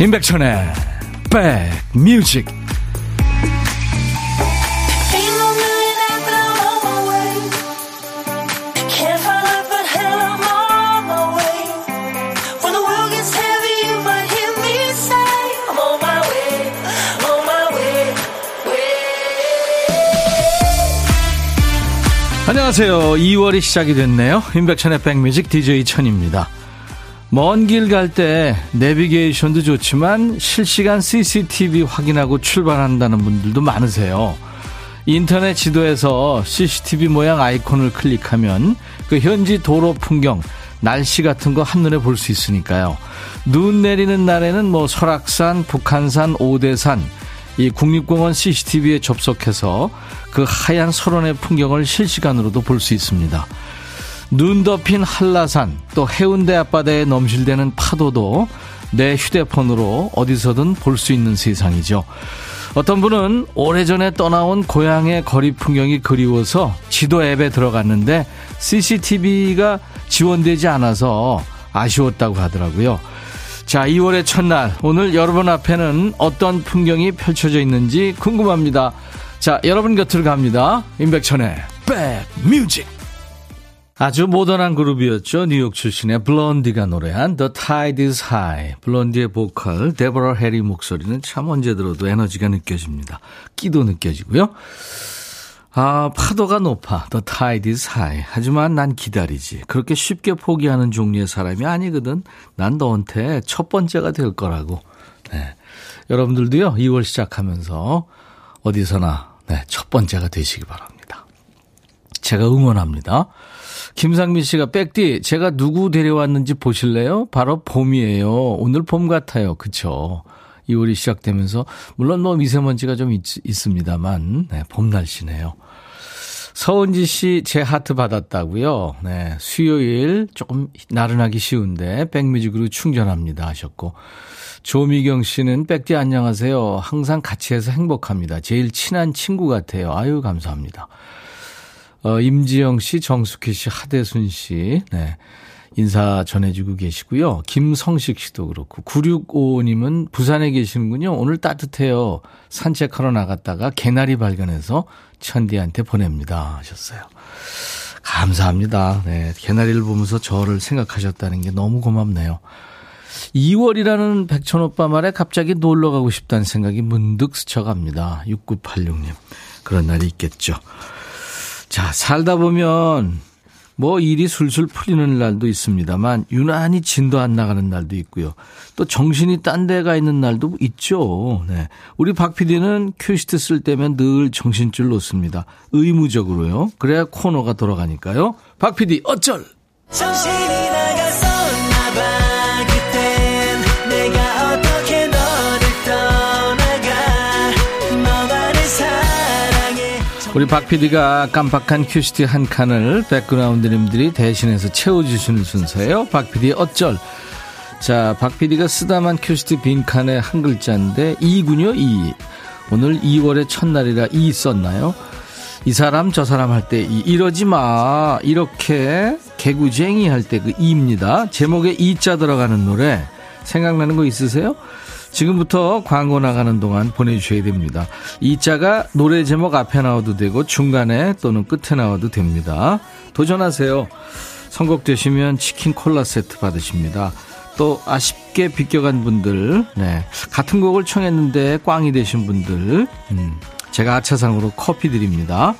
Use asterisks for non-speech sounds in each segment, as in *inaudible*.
임백천의 백뮤직 안녕하세요. 2월이 시작이 됐네요. 임백천의 백뮤직 DJ 천입니다. 먼 길 갈 때 내비게이션도 좋지만 실시간 CCTV 확인하고 출발한다는 분들도 많으세요. 인터넷 지도에서 CCTV 모양 아이콘을 클릭하면 그 현지 도로 풍경, 날씨 같은 거 한눈에 볼 수 있으니까요. 눈 내리는 날에는 뭐 설악산, 북한산, 오대산, 이 국립공원 CCTV에 접속해서 그 하얀 설원의 풍경을 실시간으로도 볼 수 있습니다. 눈 덮인 한라산 또 해운대 앞바다에 넘실대는 파도도 내 휴대폰으로 어디서든 볼 수 있는 세상이죠. 어떤 분은 오래전에 떠나온 고향의 거리 풍경이 그리워서 지도 앱에 들어갔는데 CCTV가 지원되지 않아서 아쉬웠다고 하더라고요. 자, 2월의 첫날. 오늘 여러분 앞에는 어떤 풍경이 펼쳐져 있는지 궁금합니다. 자, 여러분 곁으로 갑니다. 임백천의 백 뮤직. 아주 모던한 그룹이었죠. 뉴욕 출신의 블론디가 노래한 The Tide is High. 블론디의 보컬 데버러 해리 목소리는 참 언제 들어도 에너지가 느껴집니다. 끼도 느껴지고요. 아, 파도가 높아. The tide is high. 하지만 난 기다리지. 그렇게 쉽게 포기하는 종류의 사람이 아니거든. 난 너한테 첫 번째가 될 거라고. 네. 여러분들도요, 2월 시작하면서 어디서나 네, 첫 번째가 되시기 바랍니다. 제가 응원합니다. 김상민 씨가 백디 제가 누구 데려왔는지 보실래요? 바로 봄이에요. 오늘 봄 같아요. 그쵸? 2월이 시작되면서 물론 뭐 미세먼지가 좀 있, 습니다만 네, 봄 날씨네요. 서은지 씨 제 하트 받았다고요. 네, 수요일 조금 나른하기 쉬운데 백뮤직으로 충전합니다 하셨고 조미경 씨는 백디 안녕하세요. 항상 같이 해서 행복합니다. 제일 친한 친구 같아요. 아유 감사합니다. 어, 임지영 씨, 정숙희 씨, 하대순 씨, 네. 인사 전해주고 계시고요. 김성식 씨도 그렇고, 9655님은 부산에 계시는군요. 오늘 따뜻해요. 산책하러 나갔다가 개나리 발견해서 천디한테 보냅니다. 하셨어요. 감사합니다. 네. 개나리를 보면서 저를 생각하셨다는 게 너무 고맙네요. 2월이라는 백천오빠 말에 갑자기 놀러 가고 싶다는 생각이 문득 스쳐갑니다. 6986님. 그런 날이 있겠죠. 자, 살다 보면 뭐 일이 술술 풀리는 날도 있습니다만 유난히 진도 안 나가는 날도 있고요. 또 정신이 딴 데가 있는 날도 있죠. 네. 우리 박 PD는 큐시트 쓸 때면 늘 정신줄 놓습니다. 의무적으로요. 그래야 코너가 돌아가니까요. 박 PD 어쩔! 정신이 우리 박 PD가 깜빡한 큐시트 한 칸을 백그라운드님들이 대신해서 채워주시는 순서예요. 박 PD 어쩔. 자, 박 PD가 쓰다만 큐시트 빈칸에 한 글자인데 이군요, 이. 오늘 2월의 첫날이라 이 썼나요? 이 사람 저 사람 할 때 이. 이러지 마. 이렇게 개구쟁이 할 때 그 이입니다. 제목에 이자 들어가는 노래 생각나는 거 있으세요? 지금부터 광고 나가는 동안 보내주셔야 됩니다. 이 자가 노래 제목 앞에 나와도 되고 중간에 또는 끝에 나와도 됩니다. 도전하세요. 선곡되시면 치킨 콜라 세트 받으십니다. 또 아쉽게 비껴간 분들, 네. 같은 곡을 청했는데 꽝이 되신 분들, 음, 제가 아차상으로 커피 드립니다.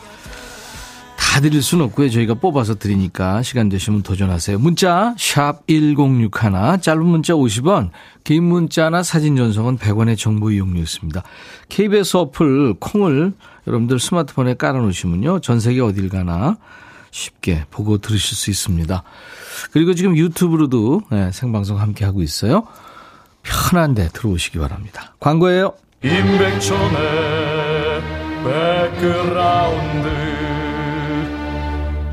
다 드릴 수는 없고요. 저희가 뽑아서 드리니까 시간 되시면 도전하세요. 문자 샵 1061, 짧은 문자 50원, 긴 문자나 사진 전송은 100원의 정보 이용료 있습니다. KBS 어플 콩을 여러분들 스마트폰에 깔아놓으시면요. 전 세계 어딜 가나 쉽게 보고 들으실 수 있습니다. 그리고 지금 유튜브로도 네, 생방송 함께 하고 있어요. 편한데 들어오시기 바랍니다. 광고예요. 임백천의 백그라운드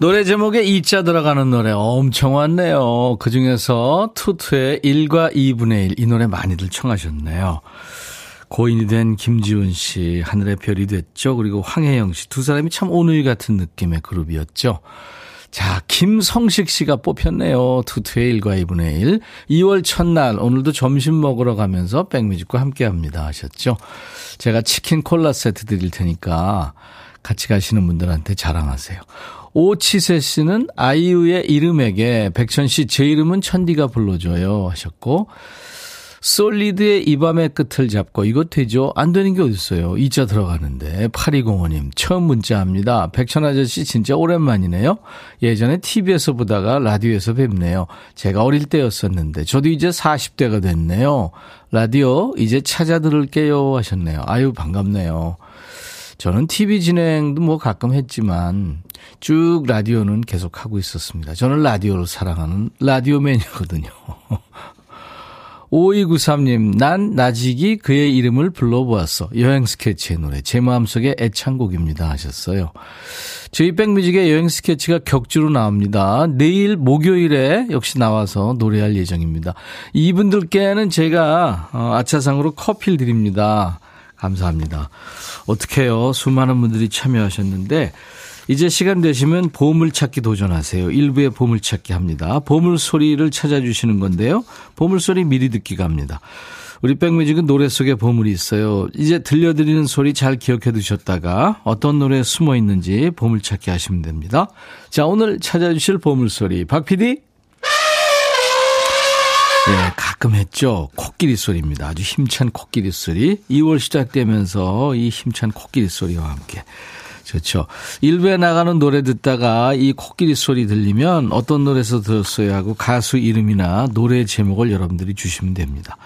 노래 제목에 이자 들어가는 노래 엄청 왔네요. 그 중에서 투투의 1과 2분의 1. 이 노래 많이들 청하셨네요. 고인이 된 김지훈 씨, 하늘의 별이 됐죠. 그리고 황혜영 씨. 두 사람이 참 오누이 같은 느낌의 그룹이었죠. 자, 김성식 씨가 뽑혔네요. 투투의 1과 2분의 1. 2월 첫날, 오늘도 점심 먹으러 가면서 백뮤직과 함께 합니다. 하셨죠. 제가 치킨 콜라 세트 드릴 테니까 같이 가시는 분들한테 자랑하세요. 오치세 씨는 아이유의 이름에게 백천 씨 제 이름은 천디가 불러줘요 하셨고 솔리드의 이 밤의 끝을 잡고 이거 되죠? 안 되는 게 어딨어요. 이자 들어가는데 8205님 처음 문자합니다. 백천 아저씨 진짜 오랜만이네요. 예전에 TV에서 보다가 라디오에서 뵙네요. 제가 어릴 때였었는데 저도 이제 40대가 됐네요. 라디오 이제 찾아 들을게요 하셨네요. 아유 반갑네요. 저는 TV 진행도 뭐 가끔 했지만 쭉 라디오는 계속 하고 있었습니다. 저는 라디오를 사랑하는 라디오 매니아거든요. 5293님, *laughs* 난 나직이 그의 이름을 불러보았어. 여행 스케치의 노래. 제 마음속에 애창곡입니다. 하셨어요. 저희 백뮤직의 여행 스케치가 격주로 나옵니다. 내일 목요일에 역시 나와서 노래할 예정입니다. 이분들께는 제가 어, 아차상으로 커피를 드립니다. 감사합니다. 어떻게요? 수많은 분들이 참여하셨는데 이제 시간 되시면 보물찾기 도전하세요. 일부의 보물찾기 합니다. 보물소리를 찾아주시는 건데요. 보물소리 미리 듣기 갑니다. 우리 백뮤직은 노래 속에 보물이 있어요. 이제 들려드리는 소리 잘 기억해 두셨다가 어떤 노래에 숨어 있는지 보물찾기 하시면 됩니다. 자, 오늘 찾아주실 보물소리. 박 PD? 네, 가끔 했죠. 코끼리 소리입니다. 아주 힘찬 코끼리 소리. 2월 시작되면서 이 힘찬 코끼리 소리와 함께. 좋죠. 일부에 나가는 노래 듣다가 이 코끼리 소리 들리면 어떤 노래에서 들었어요 하고 가수 이름이나 노래 제목을 여러분들이 주시면 됩니다.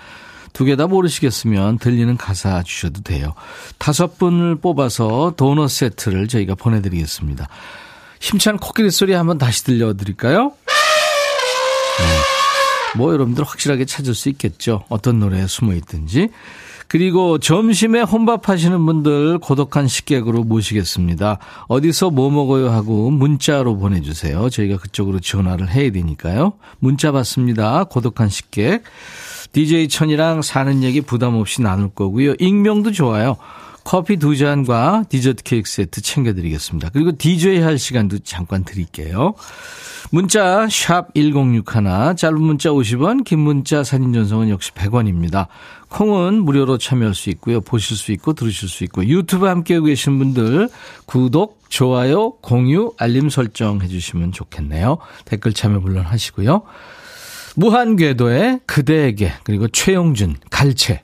두 개 다 모르시겠으면 들리는 가사 주셔도 돼요. 다섯 분을 뽑아서 도넛 세트를 저희가 보내드리겠습니다. 힘찬 코끼리 소리 한번 다시 들려드릴까요? 네. 뭐 여러분들 확실하게 찾을 수 있겠죠. 어떤 노래에 숨어 있든지. 그리고 점심에 혼밥 하시는 분들 고독한 식객으로 모시겠습니다. 어디서 뭐 먹어요 하고 문자로 보내주세요. 저희가 그쪽으로 전화를 해야 되니까요. 문자 받습니다. 고독한 식객. DJ 천이랑 사는 얘기 부담 없이 나눌 거고요. 익명도 좋아요. 커피 두 잔과 디저트 케이크 세트 챙겨드리겠습니다. 그리고 DJ 할 시간도 잠깐 드릴게요. 문자 1061, 짧은 문자 50원, 긴 문자 사진 전송은 역시 100원입니다. 콩은 무료로 참여할 수 있고요. 보실 수 있고 들으실 수 있고 유튜브 함께 계신 분들 구독, 좋아요, 공유, 알림 설정 해주시면 좋겠네요. 댓글 참여 물론 하시고요. 무한궤도의 그대에게 그리고 최용준 갈채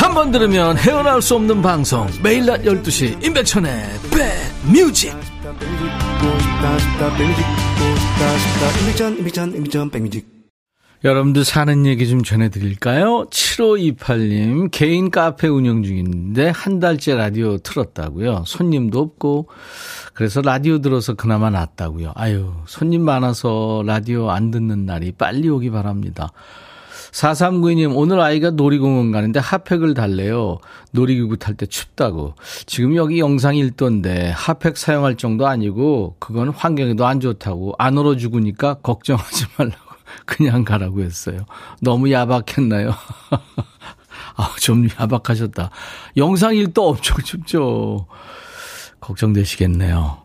한 번 들으면 헤어나올 수 없는 방송 매일 낮 12시 임백천의 백뮤직 여러분들 사는 얘기 좀 전해드릴까요? 7528님 개인 카페 운영 중인데 한 달째 라디오 틀었다고요. 손님도 없고 그래서 라디오 들어서 그나마 낫다고요. 아유 손님 많아서 라디오 안 듣는 날이 빨리 오기 바랍니다. 4392님, 오늘 아이가 놀이공원 가는데 핫팩을 달래요. 놀이기구 탈 때 춥다고. 지금 여기 영상 1도인데 핫팩 사용할 정도 아니고 그건 환경에도 안 좋다고. 안 얼어 죽으니까 걱정하지 말라고. *laughs* 그냥 가라고 했어요. 너무 야박했나요? *laughs* 아, 좀 야박하셨다. 영상 1도 엄청 춥죠. 걱정되시겠네요.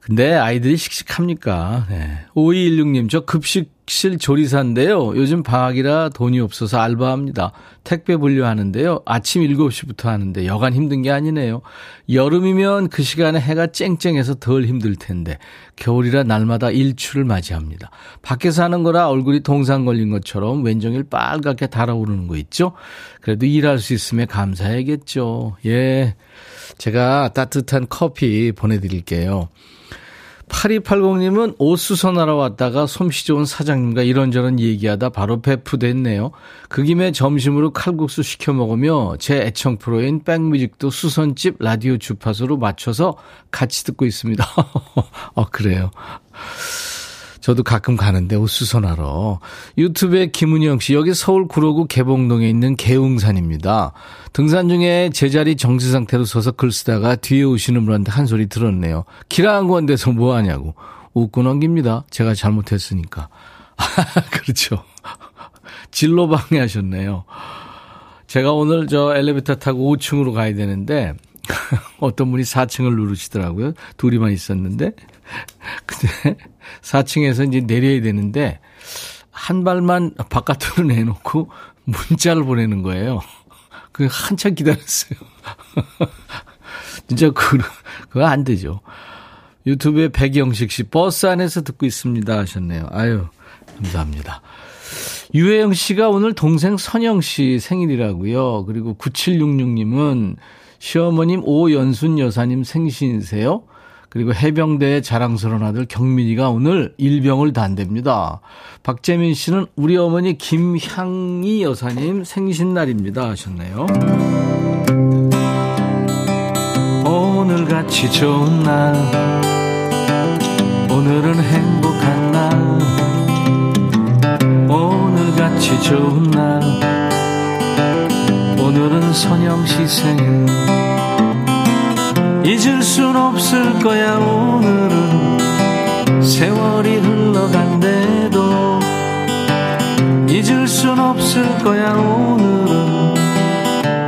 근데 아이들이 씩씩합니까? 네. 5216님, 저 급식 욕실 조리사인데요. 요즘 방학이라 돈이 없어서 알바합니다. 택배 분류하는데요. 아침 7시부터 하는데 여간 힘든 게 아니네요. 여름이면 그 시간에 해가 쨍쨍해서 덜 힘들 텐데 겨울이라 날마다 일출을 맞이합니다. 밖에서 하는 거라 얼굴이 동상 걸린 것처럼 왼종일 빨갛게 달아오르는 거 있죠? 그래도 일할 수 있으면 감사해야겠죠. 예. 제가 따뜻한 커피 보내드릴게요. 8280님은 옷 수선하러 왔다가 솜씨 좋은 사장님과 이런저런 얘기하다 바로 배푸됐네요. 그 김에 점심으로 칼국수 시켜 먹으며 제 애청 프로인 백뮤직도 수선집 라디오 주파수로 맞춰서 같이 듣고 있습니다. *laughs* 어, 그래요. 저도 가끔 가는데 옷 수선하러. 유튜브에 김은영 씨, 여기 서울 구로구 개봉동에 있는 개웅산입니다. 등산 중에 제자리 정지 상태로 서서 글 쓰다가 뒤에 오시는 분한테 한 소리 들었네요. 기라한 건데서 뭐 하냐고. 웃고 넘깁니다. 제가 잘못했으니까. *laughs* 그렇죠. 진로 방해하셨네요. 제가 오늘 저 엘리베이터 타고 5층으로 가야 되는데 *laughs* 어떤 분이 4층을 누르시더라고요. 둘이만 있었는데. *laughs* 근데 4층에서 이제 내려야 되는데 한 발만 바깥으로 내놓고 문자를 보내는 거예요. 그 한참 기다렸어요. *laughs* 진짜 그, 그거 안 되죠. 유튜브에 백영식 씨, 버스 안에서 듣고 있습니다 하셨네요. 아유, 감사합니다. 유혜영 씨가 오늘 동생 선영 씨 생일이라고요. 그리고 9766님은 시어머님 오연순 여사님 생신이세요? 그리고 해병대의 자랑스러운 아들 경민이가 오늘 일병을 단답니다. 박재민 씨는 우리 어머니 김향희 여사님 생신날입니다 하셨네요. 오늘같이 좋은 날 오늘은 행복한 날 오늘같이 좋은 날 오늘은 선영 씨 생일 잊을 순 없을 거야 오늘은. 세월이 흘러간대도 잊을 순 없을 거야 오늘은.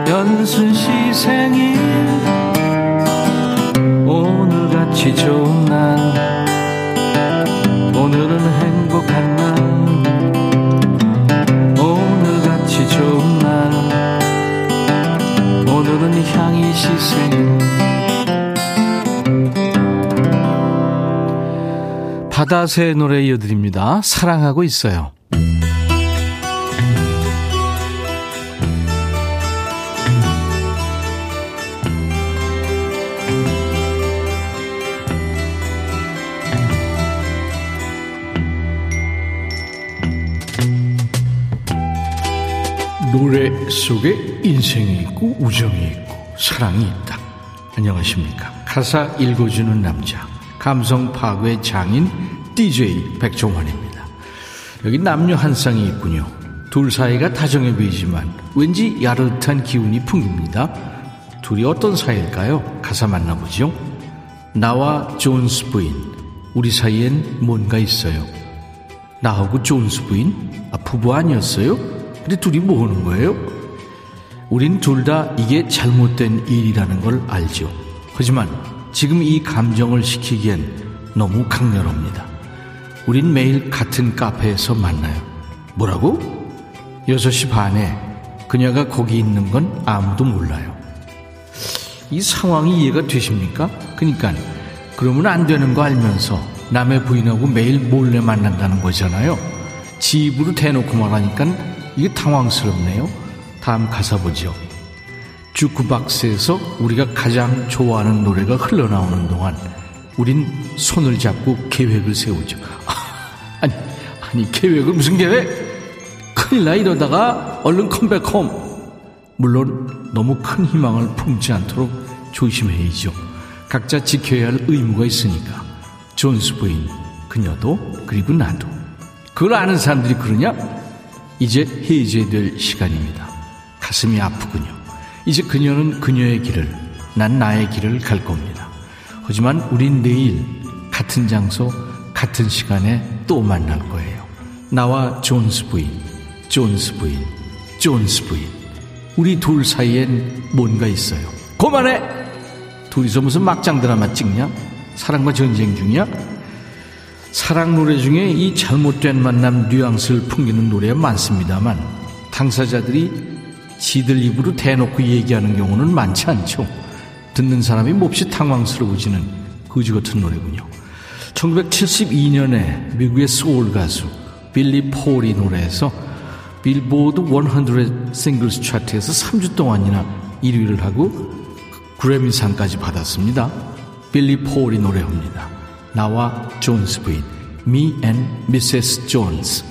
연순 시 생일. 오늘같이 좋은 날 바다새 노래 이어드립니다. 사랑하고 있어요. 노래 속에 인생이 있고 우정이 있고 사랑이 있다. 안녕하십니까. 가사 읽어주는 남자. 감성 파괴 장인 DJ 백종원입니다. 여기 남녀 한 쌍이 있군요. 둘 사이가 다정해 보이지만 왠지 야릇한 기운이 풍깁니다. 둘이 어떤 사이일까요? 가사 만나보죠. 나와 존스 부인, 우리 사이엔 뭔가 있어요. 나하고 존스 부인, 아, 부부 아니었어요? 근데 둘이 뭐 하는 거예요? 우린 둘 다 이게 잘못된 일이라는 걸 알죠. 하지만 지금 이 감정을 시키기엔 너무 강렬합니다. 우린 매일 같은 카페에서 만나요. 뭐라고? 6시 반에 그녀가 거기 있는 건 아무도 몰라요. 이 상황이 이해가 되십니까? 그니까 그러면 안 되는 거 알면서 남의 부인하고 매일 몰래 만난다는 거잖아요. 집으로 대놓고 말하니까 이게 당황스럽네요. 다음 가사 보죠. 주크박스에서 우리가 가장 좋아하는 노래가 흘러나오는 동안 우린 손을 잡고 계획을 세우죠. 아니, 아니, 계획을 무슨 계획? 큰일 나 이러다가 얼른 컴백홈. 물론 너무 큰 희망을 품지 않도록 조심해야죠. 각자 지켜야 할 의무가 있으니까. 존스 부인, 그녀도, 그리고 나도. 그걸 아는 사람들이 그러냐? 이제 해제될 시간입니다. 가슴이 아프군요. 이제 그녀는 그녀의 길을, 난 나의 길을 갈 겁니다. 하지만 우린 내일 같은 장소, 같은 시간에 또 만날 거예요. 나와 존스 부인, 존스 부인, 존스 부인. 우리 둘 사이엔 뭔가 있어요. 그만해! 둘이서 무슨 막장 드라마 찍냐? 사랑과 전쟁 중이야? 사랑 노래 중에 이 잘못된 만남 뉘앙스를 풍기는 노래가 많습니다만 당사자들이 지들 입으로 대놓고 얘기하는 경우는 많지 않죠. 듣는 사람이 몹시 당황스러워지는 거지 같은 노래군요. 1972년에 미국의 소울 가수 빌리 폴이 노래에서 빌보드 100 싱글스 차트에서 3주 동안이나 1위를 하고 그래미상까지 받았습니다. 빌리 폴이 노래합니다. 나와 존스 부인 Me and Mrs. Jones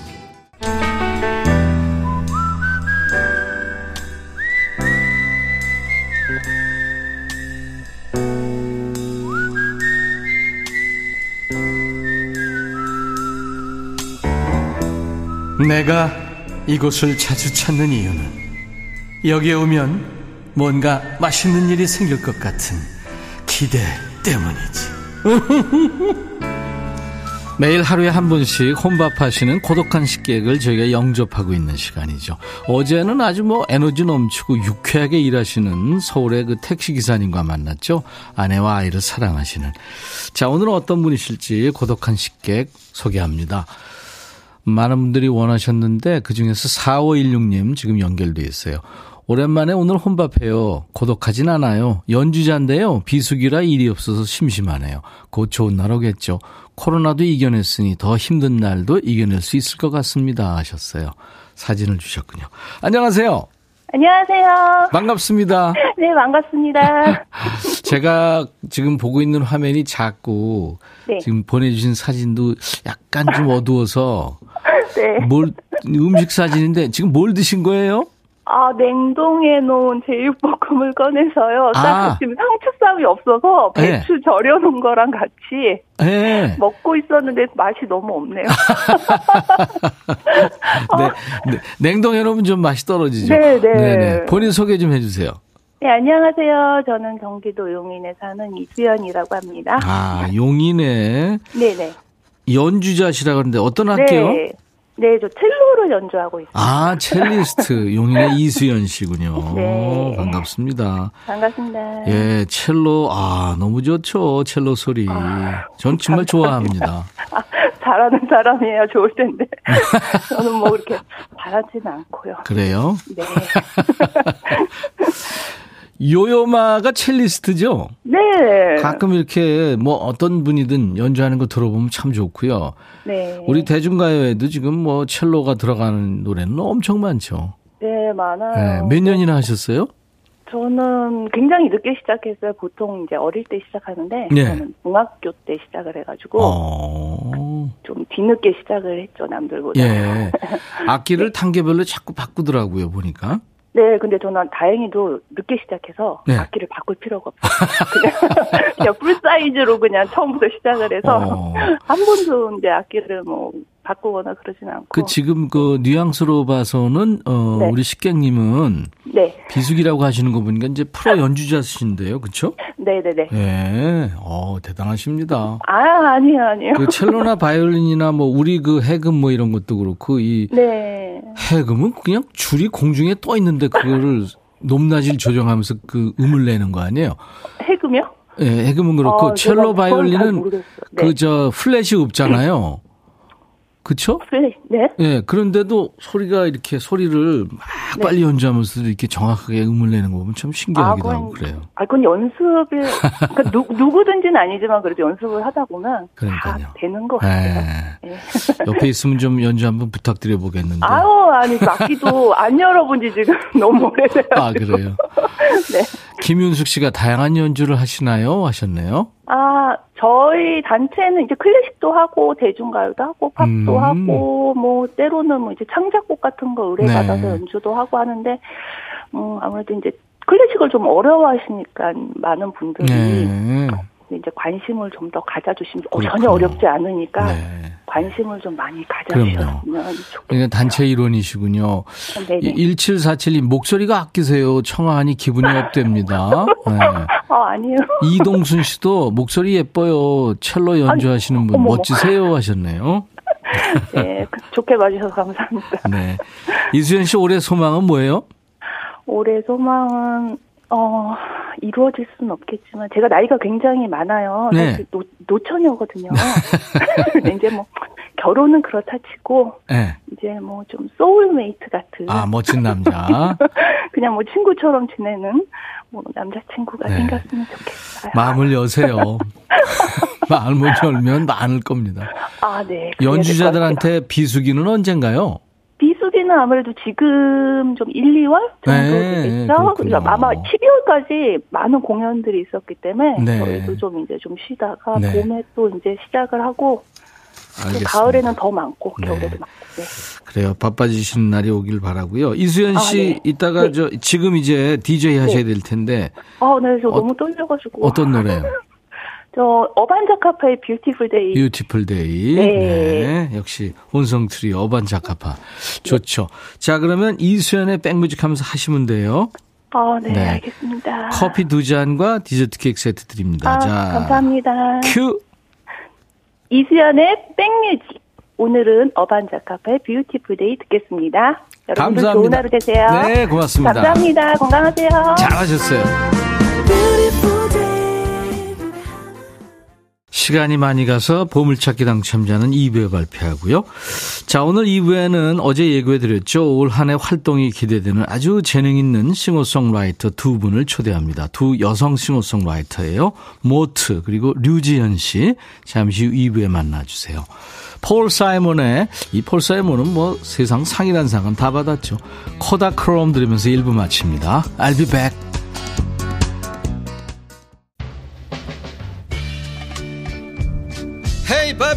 내가 이곳을 자주 찾는 이유는 여기에 오면 뭔가 맛있는 일이 생길 것 같은 기대 때문이지. *laughs* 매일 하루에 한 번씩 혼밥하시는 고독한 식객을 저희가 영접하고 있는 시간이죠. 어제는 아주 뭐 에너지 넘치고 유쾌하게 일하시는 서울의 그 택시기사님과 만났죠. 아내와 아이를 사랑하시는. 자, 오늘은 어떤 분이실지 고독한 식객 소개합니다. 많은 분들이 원하셨는데 그중에서 4516님 지금 연결돼 있어요. 오랜만에 오늘 혼밥해요. 고독하진 않아요. 연주자인데요. 비수기라 일이 없어서 심심하네요. 곧 좋은 날 오겠죠. 코로나도 이겨냈으니 더 힘든 날도 이겨낼 수 있을 것 같습니다. 하셨어요. 사진을 주셨군요. 안녕하세요. 안녕하세요. 반갑습니다. *laughs* 네, 반갑습니다. *laughs* 제가 지금 보고 있는 화면이 작고 네. 지금 보내주신 사진도 약간 좀 어두워서 *laughs* 네. 뭘 음식 사진인데 지금 뭘 드신 거예요? 아, 냉동해 놓은 제육볶음을 꺼내서요. 아. 지금 상추쌈이 없어서 배추 네. 절여 놓은 거랑 같이 네. 먹고 있었는데 맛이 너무 없네요. *laughs* 네, 네. 냉동해 놓으면 좀 맛이 떨어지죠. 네, 네. 네네. 본인 소개 좀 해주세요. 네, 안녕하세요. 저는 경기도 용인에 사는 이수연이라고 합니다. 아, 용인에? 네네. 연주자시라 그러는데 어떤 학교요? 네. 네, 저 첼로를 연주하고 있습니다. 아, 첼리스트. 용인의 *laughs* 이수연 씨군요. 네. 반갑습니다. 반갑습니다. 예, 첼로, 아, 너무 좋죠. 첼로 소리. 아, 전 정말 좋아합니다. 아, 잘하는 사람이에요. 좋을 텐데. *laughs* 저는 뭐 그렇게 잘하지는 않고요. 그래요? 네. *laughs* 요요마가 첼리스트죠? 네. 가끔 이렇게 뭐 어떤 분이든 연주하는 거 들어보면 참 좋고요. 네. 우리 대중가요에도 지금 뭐 첼로가 들어가는 노래는 엄청 많죠. 네, 많아요. 네, 몇 년이나 하셨어요? 저는 굉장히 늦게 시작했어요. 보통 이제 어릴 때 시작하는데 네. 저는 중학교 때 시작을 해가지고 어... 좀 뒤늦게 시작을 했죠 남들보다. 예. *laughs* 악기를 단계별로 자꾸 바꾸더라고요 보니까. 네, 근데 저는 다행히도 늦게 시작해서 네. 악기를 바꿀 필요가 없어요. *laughs* 그냥, 그냥 full size로 그냥 처음부터 시작을 해서 어. *laughs* 한 번도 이제 악기를 뭐 바꾸거나 그러진 않고. 그 지금 그 뉘앙스로 봐서는 어 네. 우리 식객님은 네. 비수기라고 하시는 거 보니까 이제 프로 연주자신데요, 그렇죠? 네, 네, 네. 예, 어 대단하십니다. 아 아니요, 아니요. 그 첼로나 *laughs* 바이올린이나 뭐 우리 그 해금 뭐 이런 것도 그렇고 이 네. 해금은 그냥 줄이 공중에 떠 있는데 그거를 높낮이를 조정하면서 그 음을 내는 거 아니에요? 해금이요? 예, 해금은 그렇고 어, 첼로 바이올린은 네. 그저 플랫이 없잖아요. 그쵸? 네. 네. 그런데도 소리가 이렇게 소리를 막 네. 빨리 연주하면서 이렇게 정확하게 음을 내는 거 보면 참 신기하기도 아, 하고 그래요. 아, 그건 연습을, *laughs* 그러니까 누, 누구든지는 아니지만 그래도 연습을 하다 보면. 그러니까요. 되는 거 같아요. 네. 옆에 있으면 좀 연주 한번 부탁드려 보겠는데. 아유, 아니, 악기도 안 열어본 지 지금 *laughs* 너무 오래돼요. 아, 그래요? *laughs* 네. 김윤숙 씨가 다양한 연주를 하시나요? 하셨네요. 아, 저희 단체는 이제 클래식도 하고 대중가요도 하고 팝도 음. 하고 뭐 때로는 뭐 이제 창작곡 같은 거 의뢰받아서 네. 연주도 하고 하는데 음 아무래도 이제 클래식을 좀 어려워하시니까 많은 분들이 네. 이제 관심을 좀 더 가져주시면 어, 전혀 어렵지 않으니까 네. 관심을 좀 많이 가져주시면 좋겠어요. 그러니까 단체 일원이시군요. 네네. 1747님 목소리가 아끼세요. 청아하니 기분이 업됩니다. 네. *laughs* 어, 아니요. 이동순 씨도 목소리 예뻐요. 첼로 연주하시는 분 어머머. 멋지세요 하셨네요. *laughs* 네, 그 좋게 봐주셔서 감사합니다. 네. 이수연 씨 올해 소망은 뭐예요? 올해 소망은 어 이루어질 수는 없겠지만 제가 나이가 굉장히 많아요. 네. 사실 노, 노처녀거든요. *laughs* *laughs* 이제 뭐 결혼은 그렇다 치고 네. 이제 뭐 좀 소울메이트 같은 아, 멋진 남자. *laughs* 그냥 뭐 친구처럼 지내는 뭐 남자친구가 네. 생겼으면 좋겠어요. 마음을 여세요. 마음을 열면 많을 겁니다. 아, 네. 연주자들한테 비수기는 언젠가요? 비수기는 아무래도 지금 좀 1, 2월 정도 네, 되겠죠. 그렇군요. 그러니까 아마 12월까지 많은 공연들이 있었기 때문에 네. 저희도 좀 이제 좀 쉬다가 네. 봄에 또 이제 시작을 하고. 가을에는 더 많고 네. 겨울에도 많고. 네. 그래요. 바빠지시는 날이 오길 바라고요. 이수연 아, 씨 네. 이따가 네. 저 지금 이제 DJ 하셔야 될 텐데 아, 네, 저 어- 너무 떨려 가지고. 어떤 노래요? *laughs* 저 어반자 카파의 Beautiful Day. Beautiful Day. 네. 역시 혼성 트리오 어반자 카파. 좋죠. 자, 그러면 이수연의 백뮤직 하면서 하시면 돼요. 아, 네, 네. 알겠습니다. 커피 두 잔과 디저트 케이크 세트 드립니다. 아, 자. 감사합니다. 큐. 이수연의 백뮤직. 오늘은 어반자 카파의 Beautiful Day 듣겠습니다. 감사합니다. 좋은 하루 되세요. 네, 고맙습니다. 감사합니다. 건강하세요. 잘하셨어요. 시간이 많이 가서 보물찾기 당첨자는 2부에 발표하고요. 자, 오늘 2부에는 어제 예고해드렸죠. 올 한 해 활동이 기대되는 아주 재능 있는 싱어송라이터 두 분을 초대합니다. 두 여성 싱어송라이터예요. 모트 그리고 류지연 씨. 잠시 후 2부에 만나주세요. 폴 사이먼의 이 폴 사이먼은 뭐 세상 상이란 상은 다 받았죠. 코다크롬 들으면서 1부 마칩니다. I'll be back.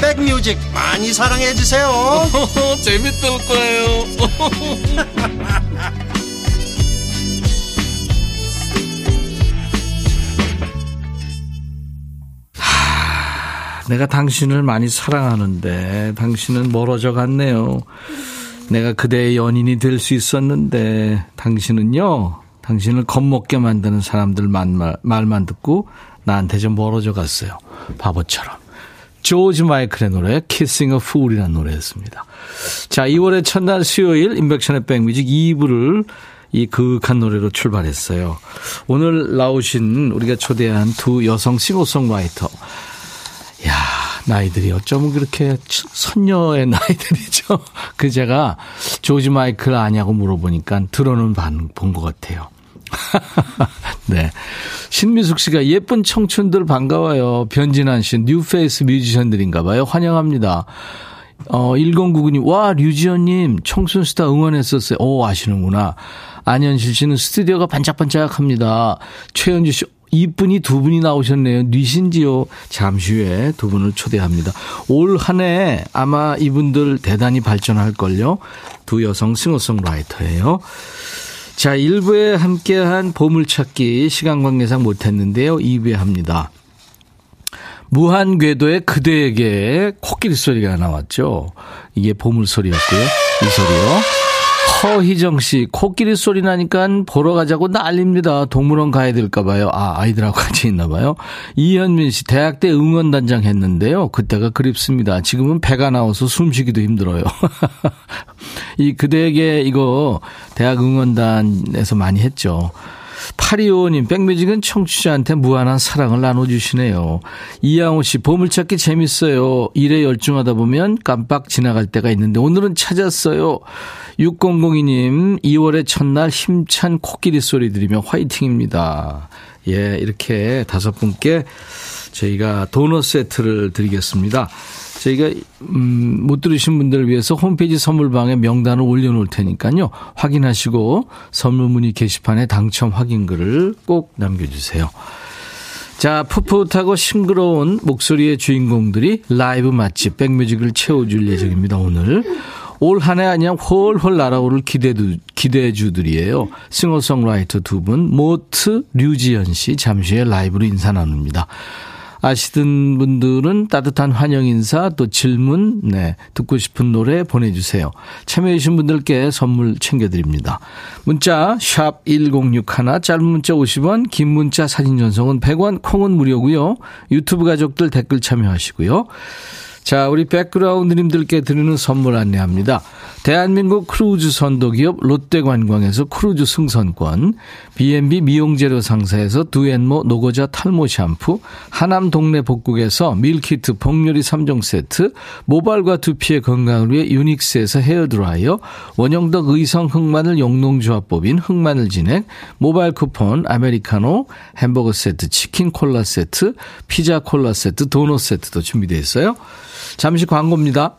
백뮤직 많이 사랑해 주세요 *laughs* 재밌을 거예요 *laughs* 내가 당신을 많이 사랑하는데 당신은 멀어져 갔네요. 내가 그대의 연인이 될 수 있었는데 당신은요. 당신을 겁먹게 만드는 사람들 말, 말만 듣고 나한테 좀 멀어져 갔어요. 바보처럼. 조지 마이클의 노래 Kissing a Fool이라는 노래였습니다. 자, 2월의 첫날 수요일 인백션의 백뮤직 2부를 이 그윽한 노래로 출발했어요. 오늘 나오신 우리가 초대한 두 여성 싱어송라이터. 야, 나이들이 어쩌면 그렇게 선녀의 *laughs* 나이들이죠. 그 제가 조지 마이클 아냐고 물어보니까 들어는 본 것 같아요. *laughs* 네. 신미숙 씨가 예쁜 청춘들 반가워요. 변진환 씨, new face 뮤지션들인가 봐요. 환영합니다. 어, 1099님, 와, 류지연님, 청순스타 응원했었어요. 오, 아시는구나. 안현실 씨는 스튜디오가 반짝반짝 합니다. 최현주 씨, 이분이 두 분이 나오셨네요. 뉘신지요. 잠시 후에 두 분을 초대합니다. 올 한 해 아마 이분들 대단히 발전할걸요. 두 여성 싱어송라이터예요. 자, 1부에 함께한 보물찾기 시간 관계상 못했는데요. 2부에 합니다. 무한 궤도의 그대에게 코끼리 소리가 나왔죠. 이게 보물 소리였고요. 이 소리요. 허희정 씨, 코끼리 소리 나니까 보러 가자고 난립니다. 동물원 가야 될까봐요. 아, 아이들하고 같이 있나봐요. 이현민 씨, 대학 때 응원단장 했는데요. 그때가 그립습니다. 지금은 배가 나와서 숨 쉬기도 힘들어요. *laughs* 이 그대에게 이거 대학 응원단에서 많이 했죠. 8255님, 백뮤직은 청취자한테 무한한 사랑을 나눠주시네요. 이양호 씨, 보물찾기 재밌어요. 일에 열중하다 보면 깜빡 지나갈 때가 있는데 오늘은 찾았어요. 6002님, 2월의 첫날 힘찬 코끼리 소리 들으며 화이팅입니다. 예, 이렇게 다섯 분께 저희가 도넛 세트를 드리겠습니다. 저희가 음, 못 들으신 분들을 위해서 홈페이지 선물방에 명단을 올려놓을 테니까요. 확인하시고 선물 문의 게시판에 당첨 확인글을 꼭 남겨주세요. 자, 풋풋하고 싱그러운 목소리의 주인공들이 라이브 맛집 백뮤직을 채워줄 예정입니다, 오늘. 올 한해 그냥 훨훨 날아오를 기대주, 기대주들이에요. 싱어송라이터 두 분, 모트, 류지연 씨, 잠시 후에 라이브로 인사 나눕니다. 아시던 분들은 따뜻한 환영 인사 또 질문 네 듣고 싶은 노래 보내주세요. 참여해주신 분들께 선물 챙겨드립니다. 문자 샵 1061, 짧은 문자 50원, 긴 문자 사진 전송은 100원, 콩은 무료고요. 유튜브 가족들 댓글 참여하시고요. 자, 우리 백그라운드님들께 드리는 선물 안내합니다. 대한민국 크루즈 선도기업 롯데관광에서 크루즈 승선권, B&B 미용재료 상사에서 두앤모 노고자 탈모 샴푸, 하남 동네 복국에서 밀키트 복요리 3종 세트, 모발과 두피의 건강을 위해 유닉스에서 헤어드라이어, 원형덕 의성 흑마늘 영농조합법인 흑마늘 진액, 모바일 쿠폰, 아메리카노, 햄버거 세트, 치킨 콜라 세트, 피자 콜라 세트, 도넛 세트도 준비되어 있어요. 잠시 광고입니다.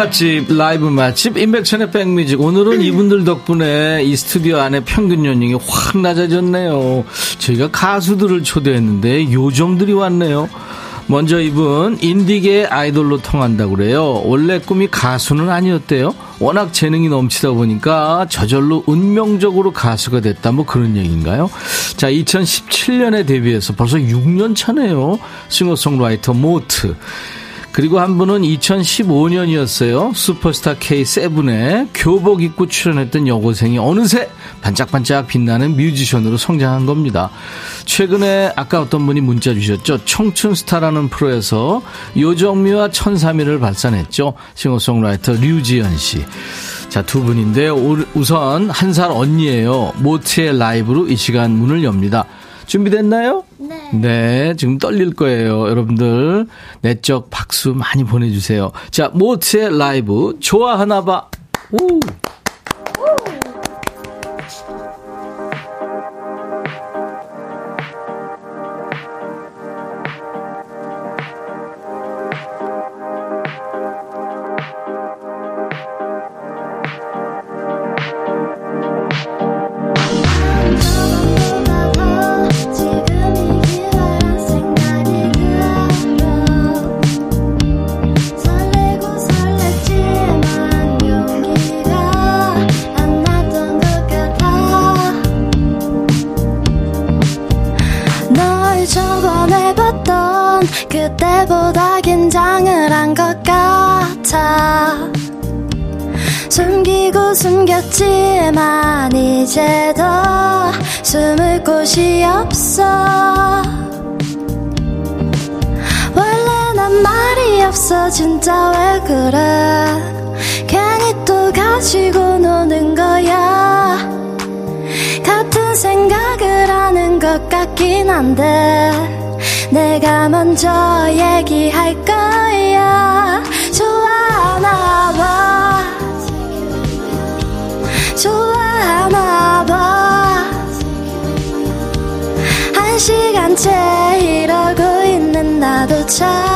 맛집, 라이브 맛집, 임백천의 백뮤직. 오늘은 이분들 덕분에 이 스튜디오 안에 평균 연령이 확 낮아졌네요. 저희가 가수들을 초대했는데 요정들이 왔네요. 먼저 이분 인디계 아이돌로 통한다고 그래요. 원래 꿈이 가수는 아니었대요. 워낙 재능이 넘치다 보니까 저절로 운명적으로 가수가 됐다 뭐 그런 얘기인가요? 자, 2017년에 데뷔해서 벌써 6년 차네요. 싱어송라이터 모트. 그리고 한 분은 2015년이었어요. 슈퍼스타 K7에 교복 입고 출연했던 여고생이 어느새 반짝반짝 빛나는 뮤지션으로 성장한 겁니다. 최근에 아까 어떤 분이 문자 주셨죠. 청춘스타라는 프로에서 요정미와 천사미를 발산했죠. 싱어송라이터 류지연 씨. 자, 두 분인데 우선 한 살 언니예요. 모트의 라이브로 이 시간 문을 엽니다. 준비됐나요? 네. 네, 지금 떨릴 거예요. 여러분들, 내적 박수 많이 보내주세요. 자, 모트의 라이브, 좋아하나 봐. 오! 진짜 왜 그래? 괜히 또 가지고 노는 거야? 같은 생각을 하는 것 같긴 한데 내가 먼저 얘기할 거야. 좋아하나 봐 좋아하나 봐한 시간째 이러고 있는 나도 참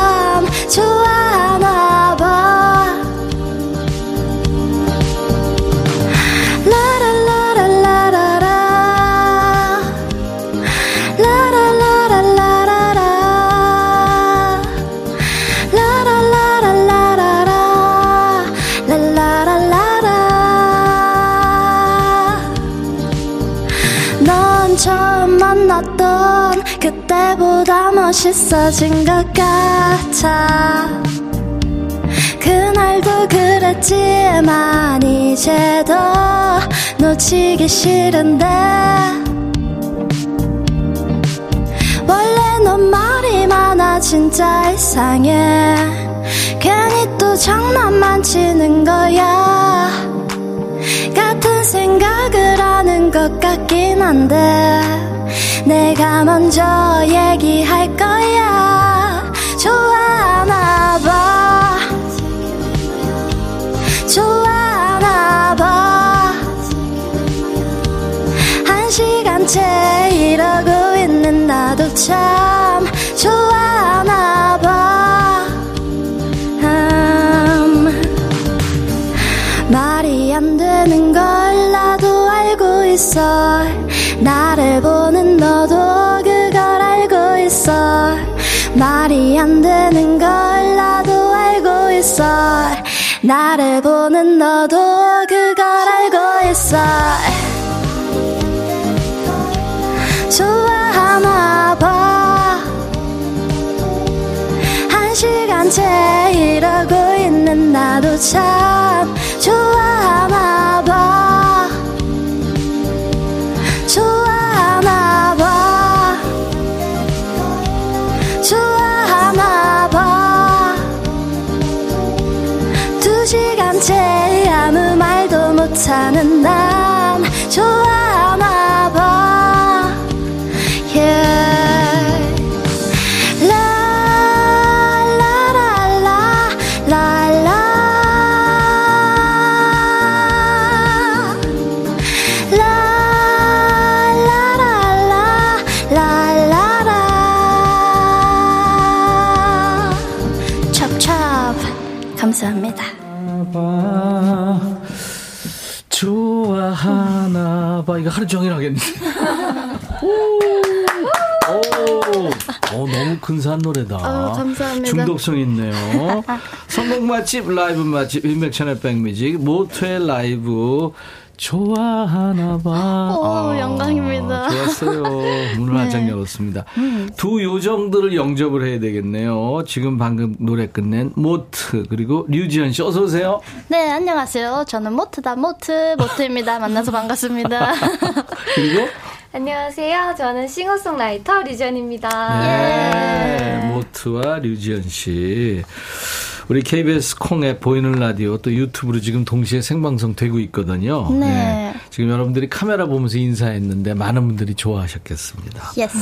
멋있어진 것 같아. 그날도 그랬지만 이제 더 놓치기 싫은데. 원래 넌 말이 많아 진짜 이상해. 괜히 또 장난만 치는 거야. 같은 생각을 하는 것 같긴 한데 내가 먼저 얘기할 거야. 좋아하나 봐. 좋아하나 봐한 시간째 이러고 있는 나도 참 좋아하나 봐. 음, 말이 안 되는 걸 나도 알고 있어 안 되는 걸 나도 알고 있어. 나를 보는 너도 그걸 알고 있어. 좋아하나 봐. 한 시간째 이러고 있는 나도 참 좋아하나 못하는 난 좋아하나 봐. 이거 하루 종일 하겠는데. 오, 오, 어, 너무 근사한 노래다. 아유, 감사합니다. 중독성 있네요. *laughs* 성공 맛집, 라이브 맛집, 인백천의 백뮤직, 모토의 라이브. 좋아하나 봐. 오, 영광입니다. 좋았어요. 문을 활짝 열었습니다. 두 요정들을 영접을 해야 되겠네요. 지금 방금 노래 끝낸 모트, 그리고 류지현 씨, 어서 오세요. 네, 안녕하세요. 저는 모트다, 모트, 모트입니다. *laughs* 만나서 반갑습니다. *laughs* 그리고 안녕하세요. 저는 싱어송라이터 류지연입니다. 네, 모트와 류지연 씨. 우리 KBS 콩앱 보이는 라디오 또 유튜브로 지금 동시에 생방송 되고 있거든요. 네. 지금 여러분들이 카메라 보면서 인사했는데 많은 분들이 좋아하셨겠습니다. Yes.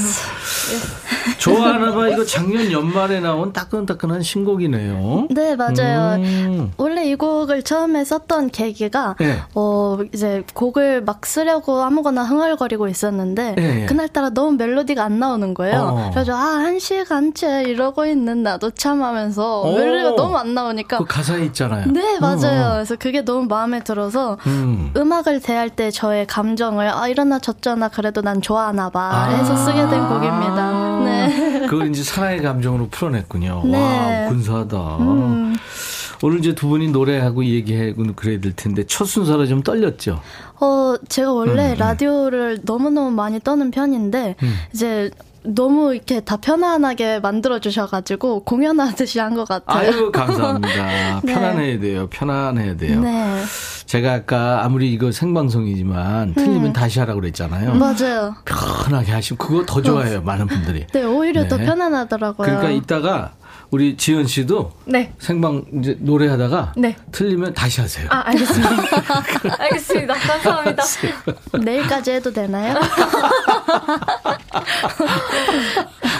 *laughs* 좋아하나 봐. 이거 작년 연말에 나온 따끈따끈한 신곡이네요. 네, 맞아요. 음. 원래 이 곡을 처음에 썼던 계기가, 네. 어, 이제 곡을 막 쓰려고 아무거나 흥얼거리고 있었는데, 네. 그날따라 너무 멜로디가 안 나오는 거예요. 어. 그래서, 아, 한 시간째 이러고 있는 나도 참 하면서, 오. 멜로디가 너무 안 나오니까, 그 가사에 있잖아요. 네, 맞아요. 어. 그래서 그게 너무 마음에 들어서, 음. 음악을 대할 때 저의 감정을, 아, 이러나 저쩌나 그래도 난 좋아하나 봐. 아. 해서 쓰게 된 곡입니다. 네. *laughs* 그걸 이제 사랑의 감정으로 풀어냈군요. 네. 와, 근사하다. 음. 오늘 이제 두 분이 노래하고 얘기하고 그래야 될 텐데 첫 순서라 좀 떨렸죠. 어, 제가 원래 음, 음. 라디오를 너무너무 많이 떠는 편인데, 음. 이제 너무 이렇게 다 편안하게 만들어 주셔가지고, 공연하듯이 한 것 같아요. 아유 *laughs* 감사합니다. 네. 편안해야 돼요. 편안해야 돼요. 네. 제가 아까 아무리 이거 생방송이지만 틀리면 음. 다시 하라고 그랬잖아요. 맞아요. 편하게 하시면 그거 더 좋아해요. 많은 분들이. 네, 오히려 네. 더 편안하더라고요. 그러니까 이따가 우리 지연 씨도 네. 생방 이제 노래하다가 네. 틀리면 다시 하세요. 아, 알겠습니다. *laughs* 알겠습니다. 감사합니다. *laughs* 내일까지 해도 되나요? *laughs*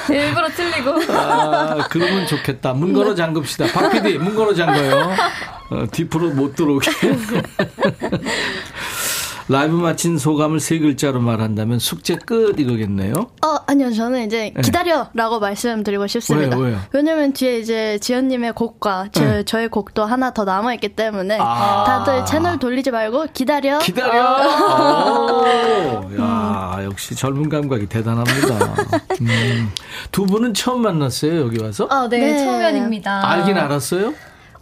일부러 틀리고. 아, 그러면 좋겠다. 문 걸어 잠급시다. 박 PD, 문 걸어 잠궈요. 어, 뒤프로 못 들어오게. 라이브 마친 소감을 세 글자로 말한다면 숙제 끝 이거겠네요. 어, 아니요. 저는 이제 네. 기다려라고 말씀드리고 싶습니다. 왜요, 왜요? 왜냐면 뒤에 이제 지연님의 곡과 저, 네. 저의 곡도 하나 더 남아 있기 때문에 아. 다들 채널 돌리지 말고 기다려. 기다려. 오, 야, 역시 젊은 감각이 대단합니다. 음. 두 분은 처음 만났어요, 여기 와서? 아, 네, 네. 초면입니다. 알긴 알았어요?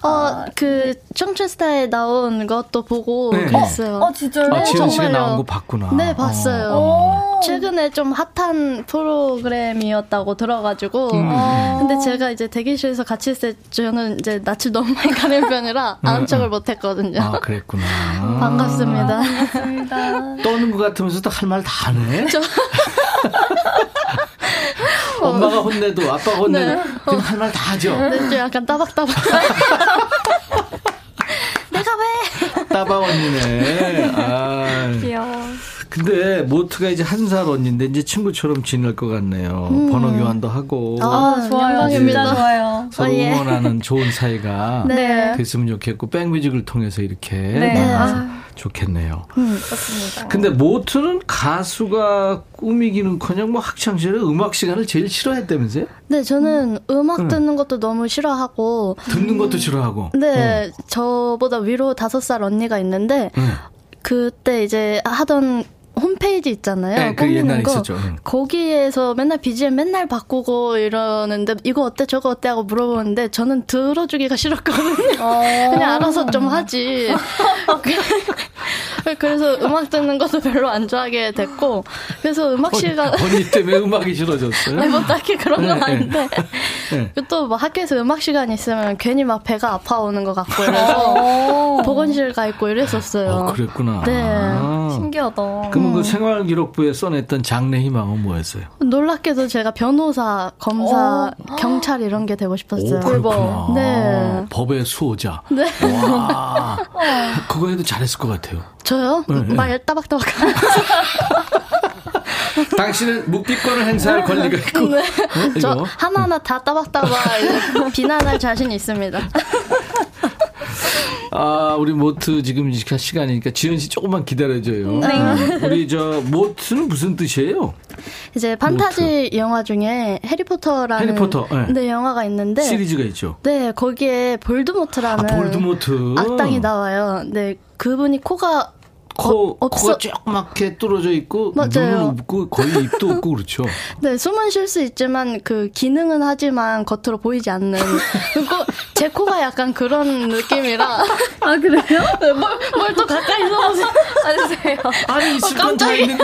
어, 그, 청춘스타에 나온 것도 보고 네. 그랬어요. 어, 진짜요? 아, 지현 씨가. 나온 거 봤구나. 네, 봤어요. 어. 최근에 좀 핫한 프로그램이었다고 들어가지고. 음. 근데 제가 이제 대기실에서 같이 있을 때 저는 이제 낯을 너무 많이 가는 편이라 아는 척을 못 했거든요. 아, 그랬구나. 반갑습니다. 반갑습니다. 떠는 것 같으면서도 할 말 다 하네. *laughs* 엄마가 혼내도 아빠가 혼내도 네. 그냥 할 말 다 하죠. 근데 좀 약간 따박따박. *laughs* 내가 왜? 따바 언니네. 아. 귀여워. 근데 모트가 이제 한 살 언니인데 이제 친구처럼 지낼 것 같네요. 번호 교환도 하고 아, 좋아요. 진짜 좋아요. 서로 어, 예. 응원하는 좋은 사이가 *laughs* 네. 됐으면 좋겠고 백뮤직을 통해서 이렇게 네. 만나서 아. 좋겠네요. 좋습니다. 근데 모트는 가수가 꿈이기는커녕 뭐 학창 시절에 음악 시간을 제일 싫어했다면서요? 네, 저는 음 악 듣는 것도 너무 싫어하고. 듣는 것도 싫어하고. 네, 저보다 위로 다섯 살 언니가 있는데, 응. 그때 이제 하던 홈페이지 있잖아요. 네, 그 꾸미는 옛날에 거. 있었죠. 응. 거기에서 맨날 BGM 맨날 바꾸고 이러는데 이거 어때 저거 어때 하고 물어보는데 저는 들어주기가 싫었거든요. *laughs* 그냥 알아서 좀 하지. *laughs* 그래서 음악 듣는 것도 별로 안 좋아하게 됐고 그래서 음악 시간 언니 때문에 음악이 *laughs* 싫어졌어요? 네, 뭐 딱히 그런 건 네, 네. 아닌데 네. 또뭐 학교에서 음악 시간 있으면 괜히 막 배가 아파오는 것 같고 이래서 보건실 가 있고 이랬었어요. 어, 그랬구나. 네. 아. 신기하다. 그 러면 그 생활기록부에 써냈던 장래 희망은 뭐였어요? 놀랍게도 제가 변호사, 검사, 경찰 이런 게 되고 싶었어요. 오, 그렇구나. 네. 법의 수호자. 네. 와. *laughs* 그거 해도 잘했을 것 같아요. 저요? 네, 네. 말 따박따박. *laughs* 당신은 묵비권을 행사할 권리가 있고. 네. 어? 저? 하나하나 다 따박따박 *laughs* 비난할 자신 있습니다. 아, 우리 모트 지금 시간- 시간이니까 지현 씨 조금만 기다려줘요. 음, 우리 저 모트는 무슨 뜻이에요? 이제 판타지 영화 중에 해리포터라는 해리포터, 네. 네, 영화가 있는데 시리즈가 있죠. 네, 거기에 볼드모트라는 아, 볼드모트. 악당이 나와요. 네, 그분이 코가 코, 어, 코가 조그맣게 뚫어져 있고 맞아요. 눈은 없고 거의 입도 없고 그렇죠. *laughs* 네, 숨은 쉴 수 있지만 그 기능은 하지만 겉으로 보이지 않는. *laughs* 그리고 제 코가 약간 그런 느낌이라. *laughs* 아 그래요? 뭘 또 가까이서 안녕하세요. 아니 있을 건다 깜짝이야. 있는데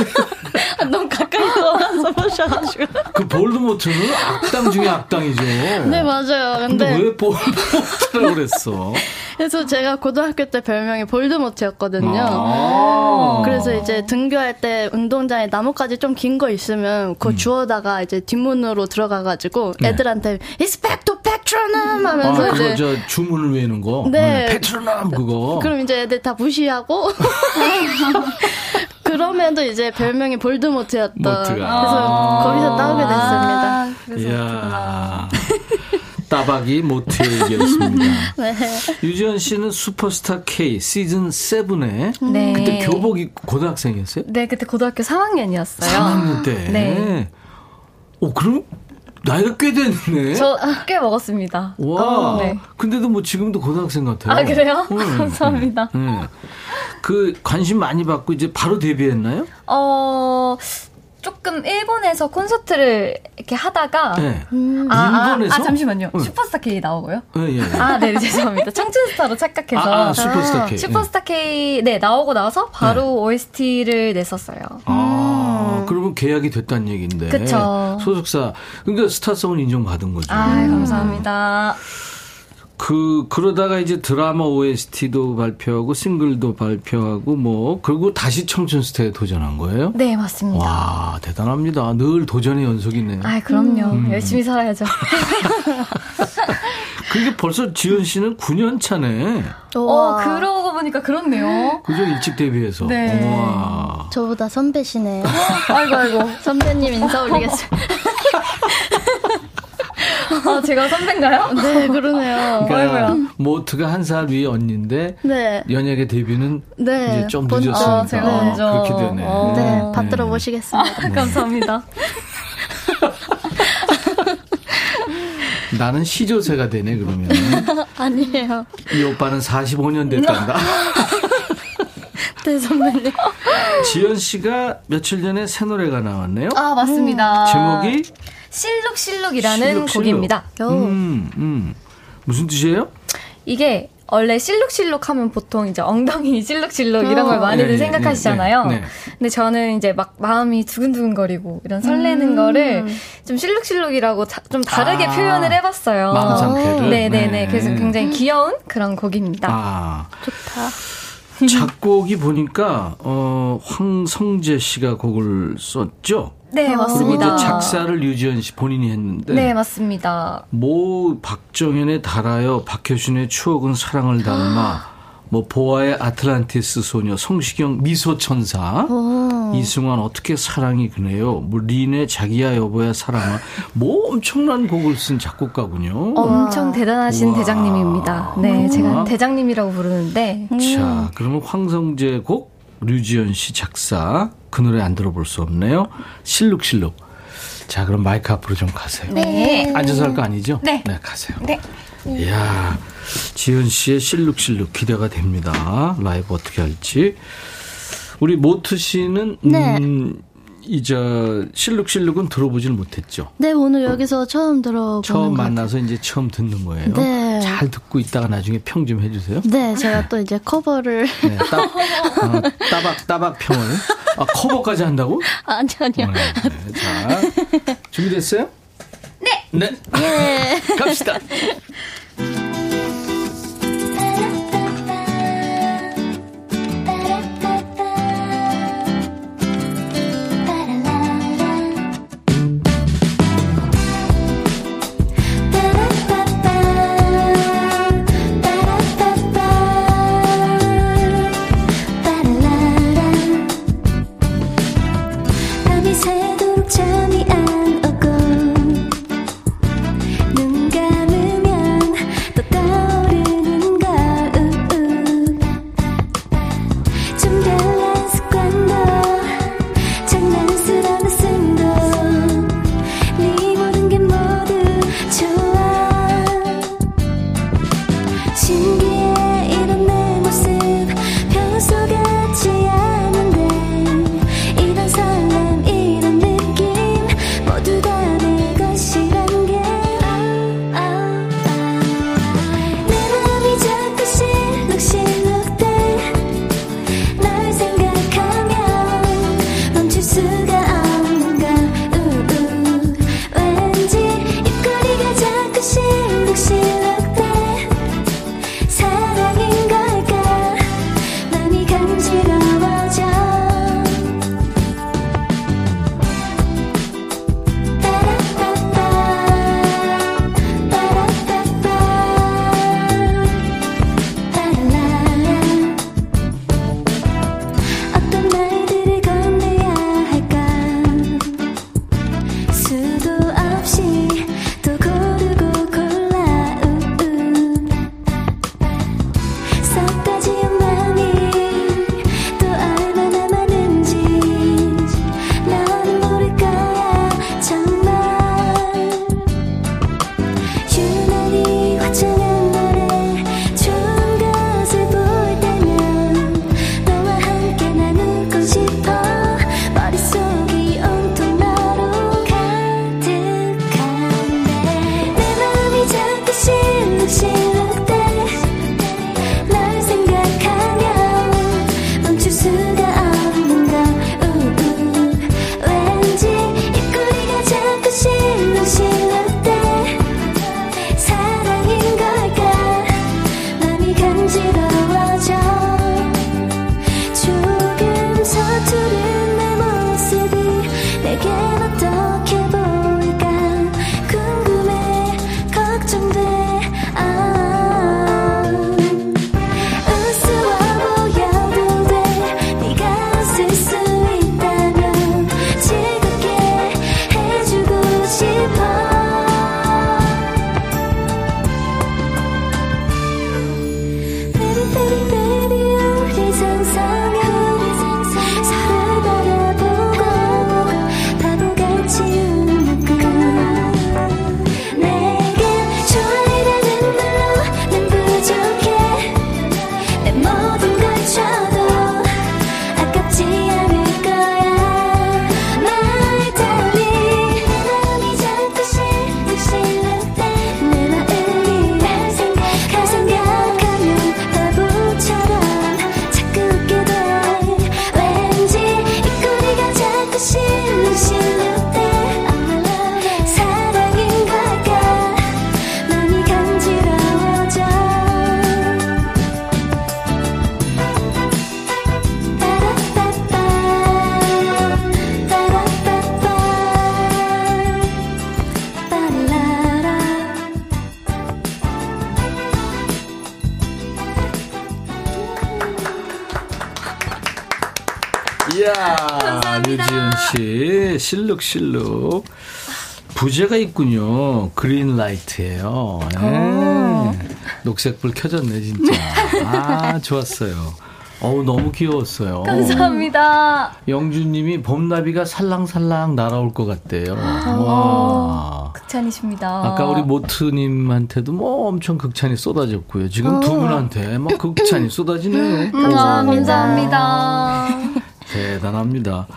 너무 가까이서 와서 보셔가지고. 그 볼드모트는 악당 중에 악당이죠. 네 맞아요. 근데 근데 왜 볼드모트라고 그랬어? 그래서 제가 고등학교 때 별명이 볼드모트였거든요. 아. 그래서 이제 등교할 때 운동장에 나뭇가지 좀 긴 거 있으면 그거 주워다가 이제 뒷문으로 들어가가지고 음. 네. 애들한테 이스펙토 팩트로넘 하면서 아, 그거 이제 저 주문을 외우는 거. 네. 페트로남 그거. 그럼 이제 애들 다 무시하고 *laughs* 그럼에도 이제 별명이 볼드모트였던 모트가. 그래서 아. 거기서 따오게 됐습니다. 아, 이야. 따박이 모트의 얘기였습니다. *laughs* 네. 유지현 씨는 슈퍼스타 K 시즌 7에 네. 그때 교복 입고 고등학생이었어요? 네, 그때 고등학교 3학년이었어요. 3학년 때. 네. 오, 그럼 나이가 꽤 됐네. 저 꽤 먹었습니다. 와. 어, 네. 근데도 뭐 지금도 고등학생 같아요. 아, 그래요? 음, 감사합니다. 음, 음. 그 관심 많이 받고 이제 바로 데뷔했나요? 어, 조금 일본에서 콘서트를 이렇게 하다가. 네. 아, 아, 일본에서? 아, 잠시만요. 응. 슈퍼스타 K 나오고요. 예, 예. 아, 네, 죄송합니다. 청춘스타로 착각해서. 아, 아, 슈퍼스타 K. 슈퍼스타 K, 네, 나오고 나서 바로 OST를 냈었어요. 아, 그러면 계약이 됐다는 얘기인데. 음. 그쵸. 소속사. 그러니까 스타성은 인정받은 거죠. 아, 감사합니다. 그 그러다가 이제 드라마 OST도 발표하고 싱글도 발표하고 뭐 그리고 다시 청춘 스타에 도전한 거예요? 네, 맞습니다. 와 대단합니다. 늘 도전의 연속이네. 아, 그럼요. 음. 열심히 살아야죠. *laughs* 그게 벌써 지현 씨는 9년 차네. 어, 그러고 보니까 그렇네요. 그죠 일찍 데뷔해서. 네. 와. 저보다 선배시네요. *laughs* 아이고, 아이고. 선배님 인사 올리겠습니다. *laughs* 아, 제가 선배인가요? 네, 그러네요. 그러니까 모트가 한 살 위에 언니인데 네. 연예계 데뷔는 네. 이제 좀 본- 늦었으니까 아, 제가 먼저. 그렇게 되네. 어. 네, 받들어 보시겠습니다. 감사합니다. *laughs* 나는 시조세가 되네 그러면. 아니에요. 이 오빠는 45년 됐단다. 네, 선배님. *laughs* 지현 씨가 며칠 전에 새 노래가 나왔네요. 아, 맞습니다. 제목이 실룩실룩이라는 실룩실룩. 곡입니다. 음, 음. 무슨 뜻이에요? 이게 원래 실룩실룩 하면 보통 이제 엉덩이 *laughs* 실룩실룩 이런 걸 어. 많이들 네, 네, 생각하시잖아요. 네, 네. 근데 저는 이제 막 마음이 두근두근거리고 이런 설레는 거를 좀 실룩실룩이라고 자- 좀 다르게 아. 표현을 해봤어요. 마음 상태를? 네네네. 네. 그래서 굉장히 귀여운 그런 곡입니다. 아, 좋다. *laughs* 작곡이 보니까 어 황성재 씨가 곡을 썼죠. 네, 그리고 맞습니다. 이제 작사를 유지연 씨 본인이 했는데 네, 맞습니다. 뭐 박정현의 달아요, 박효신의 추억은 사랑을 닮아, 뭐 보아의 아틀란티스 소녀, 성시경 미소 천사, 이승환 어떻게 사랑이 그네요, 뭐 린의 자기야 여보야 사랑아, 뭐 엄청난 곡을 쓴 작곡가군요. 엄청 대단하신 우와. 대장님입니다. 네, 그렇구나. 제가 대장님이라고 부르는데. 자, 그러면 황성재 곡, 류지연 씨 작사, 그 노래 안 들어볼 수 없네요. 실룩실룩. 자, 그럼 마이크 앞으로 좀 가세요. 네. 앉아서 할 거 아니죠? 네. 가세요. 네. 이야, 지현 씨의 실룩실룩 기대가 됩니다. 라이브 어떻게 할지. 우리 모트 씨는, 네. 음, 이저 실룩실룩은 들어보질 못했죠. 네, 오늘 여기서 처음 들어보는 처음. 만나서 이제 처음 듣는 거예요. 네. 잘 듣고 있다가 나중에 평 좀 해주세요. 네, 제가 또 이제 커버를 *laughs* 네, 따, 어, 따박, 따박 평을. 아, 커버까지 한다고? 아니 아니요. 네, 네. 자, 준비됐어요? 네. 네. 예. *laughs* 갑시다. 류지연 씨, 실룩실룩. 부제가 있군요. 그린 라이트예요. 네. 녹색불 켜졌네, 진짜. 아, 좋았어요. 어우, 너무 귀여웠어요. 감사합니다. 영주님이 봄나비가 살랑살랑 날아올 것 같대요. 어. 와. 극찬이십니다. 아까 우리 모트님한테도 뭐 엄청 극찬이 쏟아졌고요. 지금 두 분한테 막 극찬이 쏟아지네요. 아, 오. 감사합니다. 대단합니다.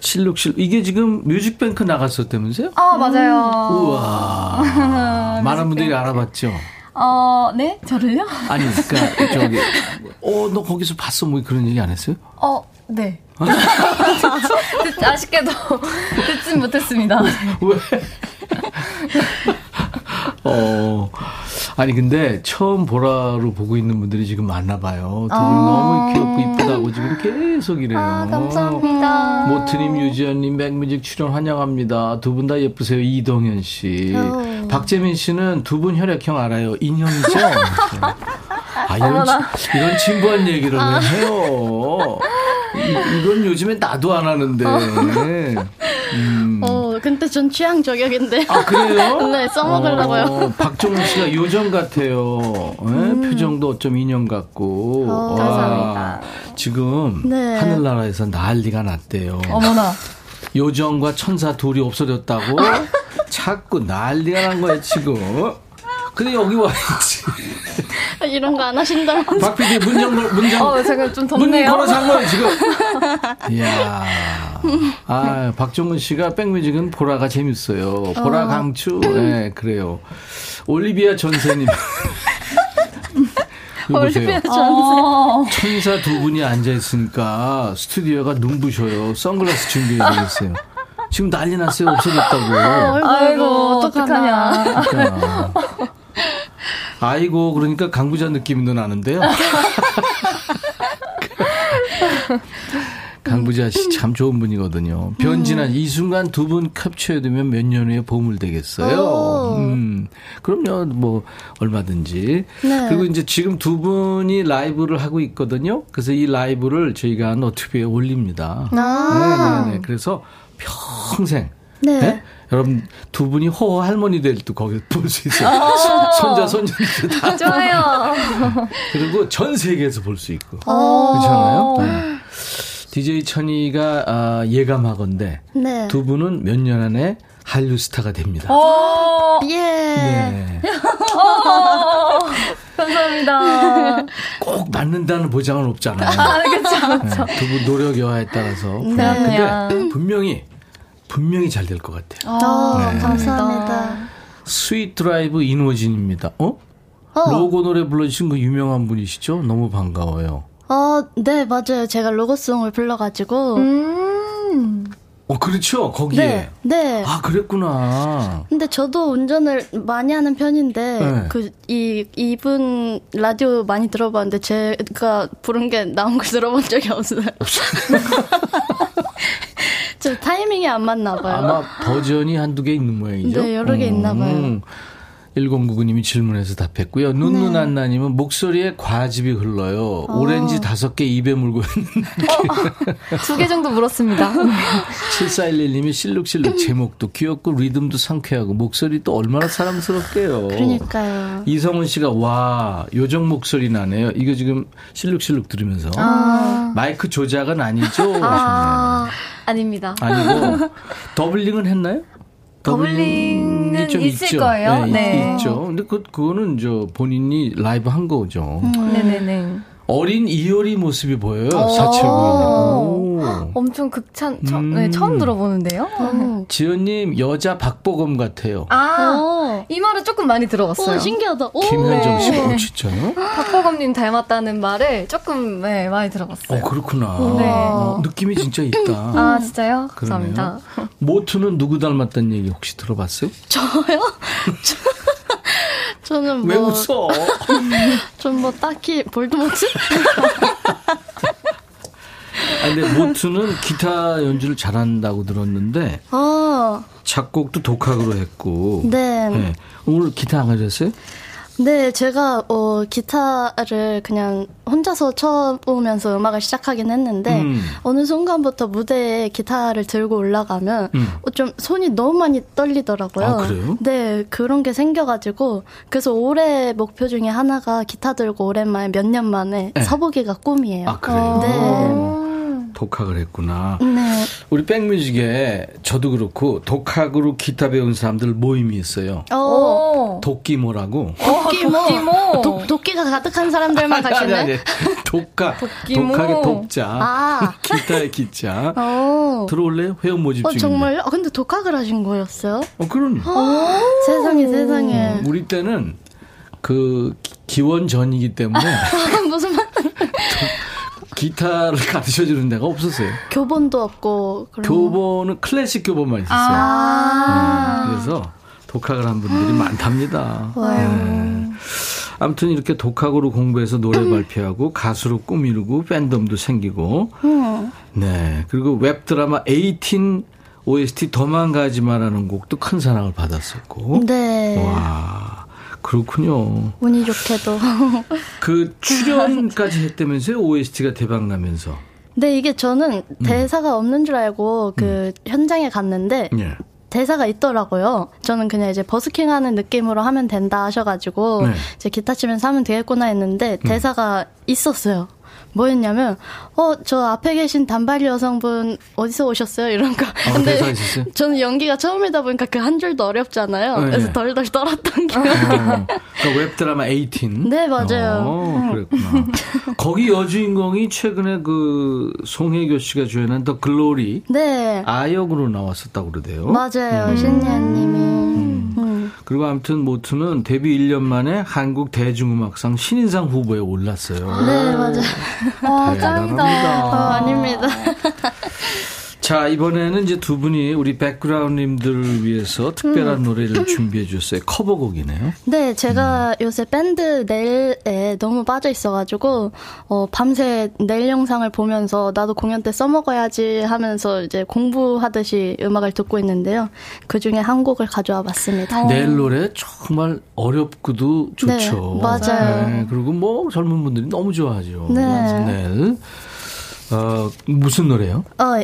실룩실룩. 이게 지금 뮤직뱅크 나갔었다면서요? 아, 맞아요. 우와. *laughs* 많은 분들이 알아봤죠? 어, 네? 저를요? 아니, 그니까, *laughs* 저기, 어, 너 거기서 봤어? 뭐 그런 얘기 안 했어요? 어, 네. 듣- 아쉽게도 *laughs* 듣진 못했습니다. 왜? 어, 아니, 근데 처음 보라로 보고 있는 분들이 지금 많나 봐요. 두분 너무 귀엽고 이쁘다고 지금 계속 이래요. 아, 감사합니다. 모트님, 유지연님, 백뮤직 출연 환영합니다. 두 분 다 예쁘세요. 이동현 씨. 어. 박재민 씨는 두 분 혈액형 알아요. 인형이죠? *laughs* 아, 이런, 치- 이런 진부한 얘기를 아. 왜 해요? 이, 이건 요즘에 나도 안 하는데. *laughs* 음. 어, 근데 전 취향 저격인데. 아, 그래요? *laughs* 네, 써먹으려고요. 어, 박정훈 씨가 요정 같아요. 예? 표정도 어쩜 인형 같고. 음. 어, 와, 감사합니다. 지금 네. 하늘나라에서 난리가 났대요. 어머나. 요정과 천사 둘이 없어졌다고 *laughs* 자꾸 난리가 난 거야, 지금. 근데 여기 와있지. *laughs* *laughs* 이런 거 안 하신다면서. 박 PD 문장, 문장. 어, 제가 좀문 덥네요. 걸어 잠 거예요, 지금. *laughs* 이야. 아, 박종훈 씨가 백뮤직은 보라가 재밌어요. 보라 강추. 네, 그래요. 올리비아 전세님. *laughs* 올리비아 어, 천사 두 분이 앉아 있으니까 스튜디오가 눈부셔요. 선글라스 준비해드렸어요. 지금 난리 났어요. 없어졌다고. 아이고, 어떡하냐. 어떡하냐. 아이고, 그러니까 강부자 느낌도 나는데요. *laughs* 강부자 씨 참 좋은 분이거든요. 변진한 이 순간 두 분 캡처해두면 몇 년 후에 보물 되겠어요. 오. 음, 그럼요, 뭐, 얼마든지. 네. 그리고 이제 지금 두 분이 라이브를 하고 있거든요. 그래서 이 라이브를 저희가 너튜브에 올립니다. 아. 네 네 네. 그래서 평생. 네. 네? 여러분 두 분이 호호 할머니 될 때 거기 볼 수 있어요. 손자 손녀들 다 좋아요. *laughs* 그리고 전 세계에서 볼 수 있고 어. 그렇잖아요. 네. DJ 천이가 아, 예감하건데 네. 두 분은 몇 년 안에 한류 스타가 됩니다. 어, 예. 네. 어, 감사합니다. 꼭 맞는다는 보장은 없잖아요. 아, 그쵸, 두분 노력 여하에 따라서. 네. 근데 분명히 분명히 잘 될 것 같아요. 어, 네. 감사합니다. 스윗 드라이브 인호진입니다. 어? 어. 로고 노래 불러주신 그 유명한 분이시죠? 너무 반가워요. 어, 네, 맞아요. 제가 로고송을 불러가지고. 음. 어, 그렇죠. 거기에. 네, 네. 아, 그랬구나. 근데 저도 운전을 많이 하는 편인데 네. 그 이 이분 라디오 많이 들어봤는데 제가 부른 게 나온 걸 들어본 적이 없어요. *laughs* *laughs* 저 타이밍이 안 맞나 봐요. 아마 버전이 한두 개 있는 모양이죠. 네, 여러 개 있나 봐요. 1099님이 질문해서 답했고요. 네. 눈누난나님은 목소리에 과즙이 흘러요. 어. 오렌지 다섯 개 입에 물고 있는 두개 정도 물었습니다. *laughs* 7411님이 실룩실룩 제목도 귀엽고 리듬도 상쾌하고 목소리 또 얼마나 사랑스럽게요. 그러니까요. 이성훈 씨가 와 요정 목소리 나네요. 이거 지금 실룩실룩 들으면서 마이크 조작은 아니죠? 아, 아닙니다. 아니고 더블링은 했나요? 더블링은 좀 있을 있죠. 거예요. 네, 네. 있죠. 근데 그 그거는 저 본인이 라이브 한 거죠. 네네네. 어린 이효리 모습이 보여요. 오. 사채구이. 엄청 극찬, 처, 음. 네, 처음 들어보는데요? 어, 지연님 여자 박보검 같아요. 아, 어. 이 말은 조금 많이 들어봤어요. 오, 신기하다. 오. 김현정 씨, 네. 어, 진짜요? 박보검님 닮았다는 말을 조금 네, 많이 들어봤어요. 어 그렇구나. 네. 어, 느낌이 진짜 있다. 아, 진짜요? 그러네요. 감사합니다. 모투는 누구 닮았다는 얘기 혹시 들어봤어요? 저요? *laughs* 저는 왜 뭐, 웃어? *laughs* 전 뭐 딱히 볼드모트? *laughs* 아, 근데 모투는 기타 연주를 잘한다고 들었는데 어, 작곡도 독학으로 했고. 네. 네. 오늘 기타 안 가졌어요? 네, 제가 어 기타를 그냥 혼자서 쳐보면서 음악을 시작하긴 했는데 음. 어느 순간부터 무대에 기타를 들고 올라가면 음. 어, 좀 손이 너무 많이 떨리더라고요. 아, 그래요? 네, 그런 게 생겨가지고 그래서 올해 목표 중에 하나가 기타 들고 오랜만에 몇 년 만에 네. 서보기가 꿈이에요. 아, 그래요? 네. 독학을 했구나. 네. 우리 백뮤직에 저도 그렇고 독학으로 기타 배운 사람들 모임이 있어요. 어, 도끼모라고. 도끼모. 도끼모. 도, 도끼가 가득한 사람들만 아니, 가시네. 아니, 독학. 도끼모. 독학의 독자. 아. *laughs* 기타의 기자. 어. 들어올래요? 회원 모집 어, 중인데. 정말요? 아, 근데 독학을 하신 거였어요? 어, 그럼. 세상에, 세상에. 우리 때는 그 기- 기원 전이기 때문에 *laughs* 무슨 말? *laughs* 기타를 *laughs* 가르쳐 주는 데가 없었어요. 교본도 없고. 그런. 교본은 클래식 교본만 있었어요. 아. 네, 그래서 독학을 한 분들이 많답니다. 네. 아무튼 이렇게 독학으로 공부해서 노래 발표하고 가수로 꿈이루고 팬덤도 생기고 음. 네 그리고 웹 드라마 18 OST 도망가지 마라는 곡도 큰 사랑을 받았었고 네. 와 그렇군요. 운이 좋게도. *laughs* 그 출연까지 했다면서요 OST가 대박 나면서. 네, 이게 저는 대사가 없는 줄 알고 그 현장에 갔는데 예. 대사가 있더라고요. 저는 그냥 이제 버스킹 하는 느낌으로 하면 된다 하셔가지고 네. 이제 기타 치면서 하면 되겠구나 했는데 대사가 있었어요. 뭐였냐면, 어, 저 앞에 계신 단발이 여성분 어디서 오셨어요? 이런 거. 아, 있었어요? *laughs* 저는 연기가 처음이다 보니까 그 한 줄도 어렵잖아요. 네. 그래서 덜덜 떨었던 게. 어, 그러니까 웹드라마 18. 네, 맞아요. 어, 그랬구나. 거기 여주인공이 최근에 그 송혜교 씨가 주연한 더 글로리 네. 아역으로 나왔었다고 그러대요. 맞아요. 신예님이. 음. 그리고 아무튼 모트는 데뷔 1년 만에 한국 대중음악상 신인상 후보에 올랐어요. 네, 맞아요. 아, *laughs* 대단합니다. 어, 아닙니다. *laughs* 자, 이번에는 이제 두 분이 우리 백그라운드님들을 위해서 특별한 노래를 *laughs* 준비해 주셨어요. 커버곡이네요. 네, 제가 요새 밴드 넬에 너무 빠져 있어가지고, 어, 밤새 넬 영상을 보면서 나도 공연 때 써먹어야지 하면서 이제 공부하듯이 음악을 듣고 있는데요. 그 중에 한 곡을 가져와 봤습니다. 내일 노래 정말 어렵고도 좋죠. 네, 맞아요. 네, 그리고 뭐 젊은 분들이 너무 좋아하죠. 네. 내일. 어, 무슨 노래요? 어,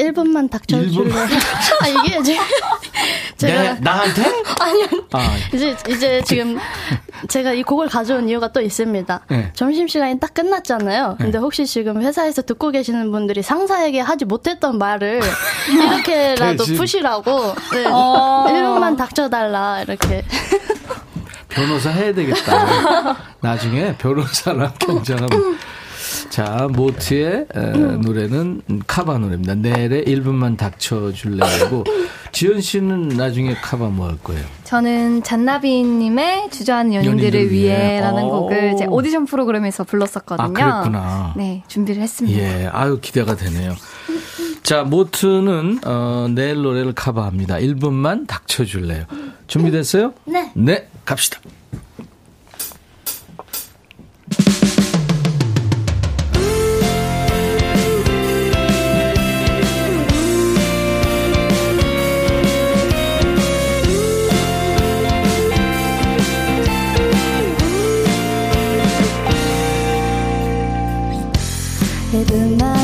1분만 닥쳐줄래? 1분만 아, 이게 이제, *laughs* 제가. 내, 나한테? 아니요. 아, 이제, 이제 지금 제가 이 곡을 가져온 이유가 또 있습니다. 네. 점심시간이 딱 끝났잖아요. 근데 혹시 지금 회사에서 듣고 계시는 분들이 상사에게 하지 못했던 말을 *laughs* 이렇게라도 대신. 푸시라고, 네. 어. 1분만 닥쳐달라, 이렇게. 변호사 해야 되겠다. 나중에 변호사랑 *laughs* 경쟁하면. 자, 모트의 에, 노래는 카바 노래입니다. 내일에 1분만 닥쳐줄래고 지연 씨는 나중에 카바 뭐 할 거예요? 저는 잔나비님의 주저하는 연인들을 연인들을 위해. 위해라는 오. 곡을 제 오디션 프로그램에서 불렀었거든요. 아, 그랬구나. 네, 준비를 했습니다. 예, 아유 기대가 되네요. 자, 모트는 어, 내일 노래를 카바합니다. 1분만 닥쳐줄래요. 준비됐어요? 네. 네, 갑시다. 일분만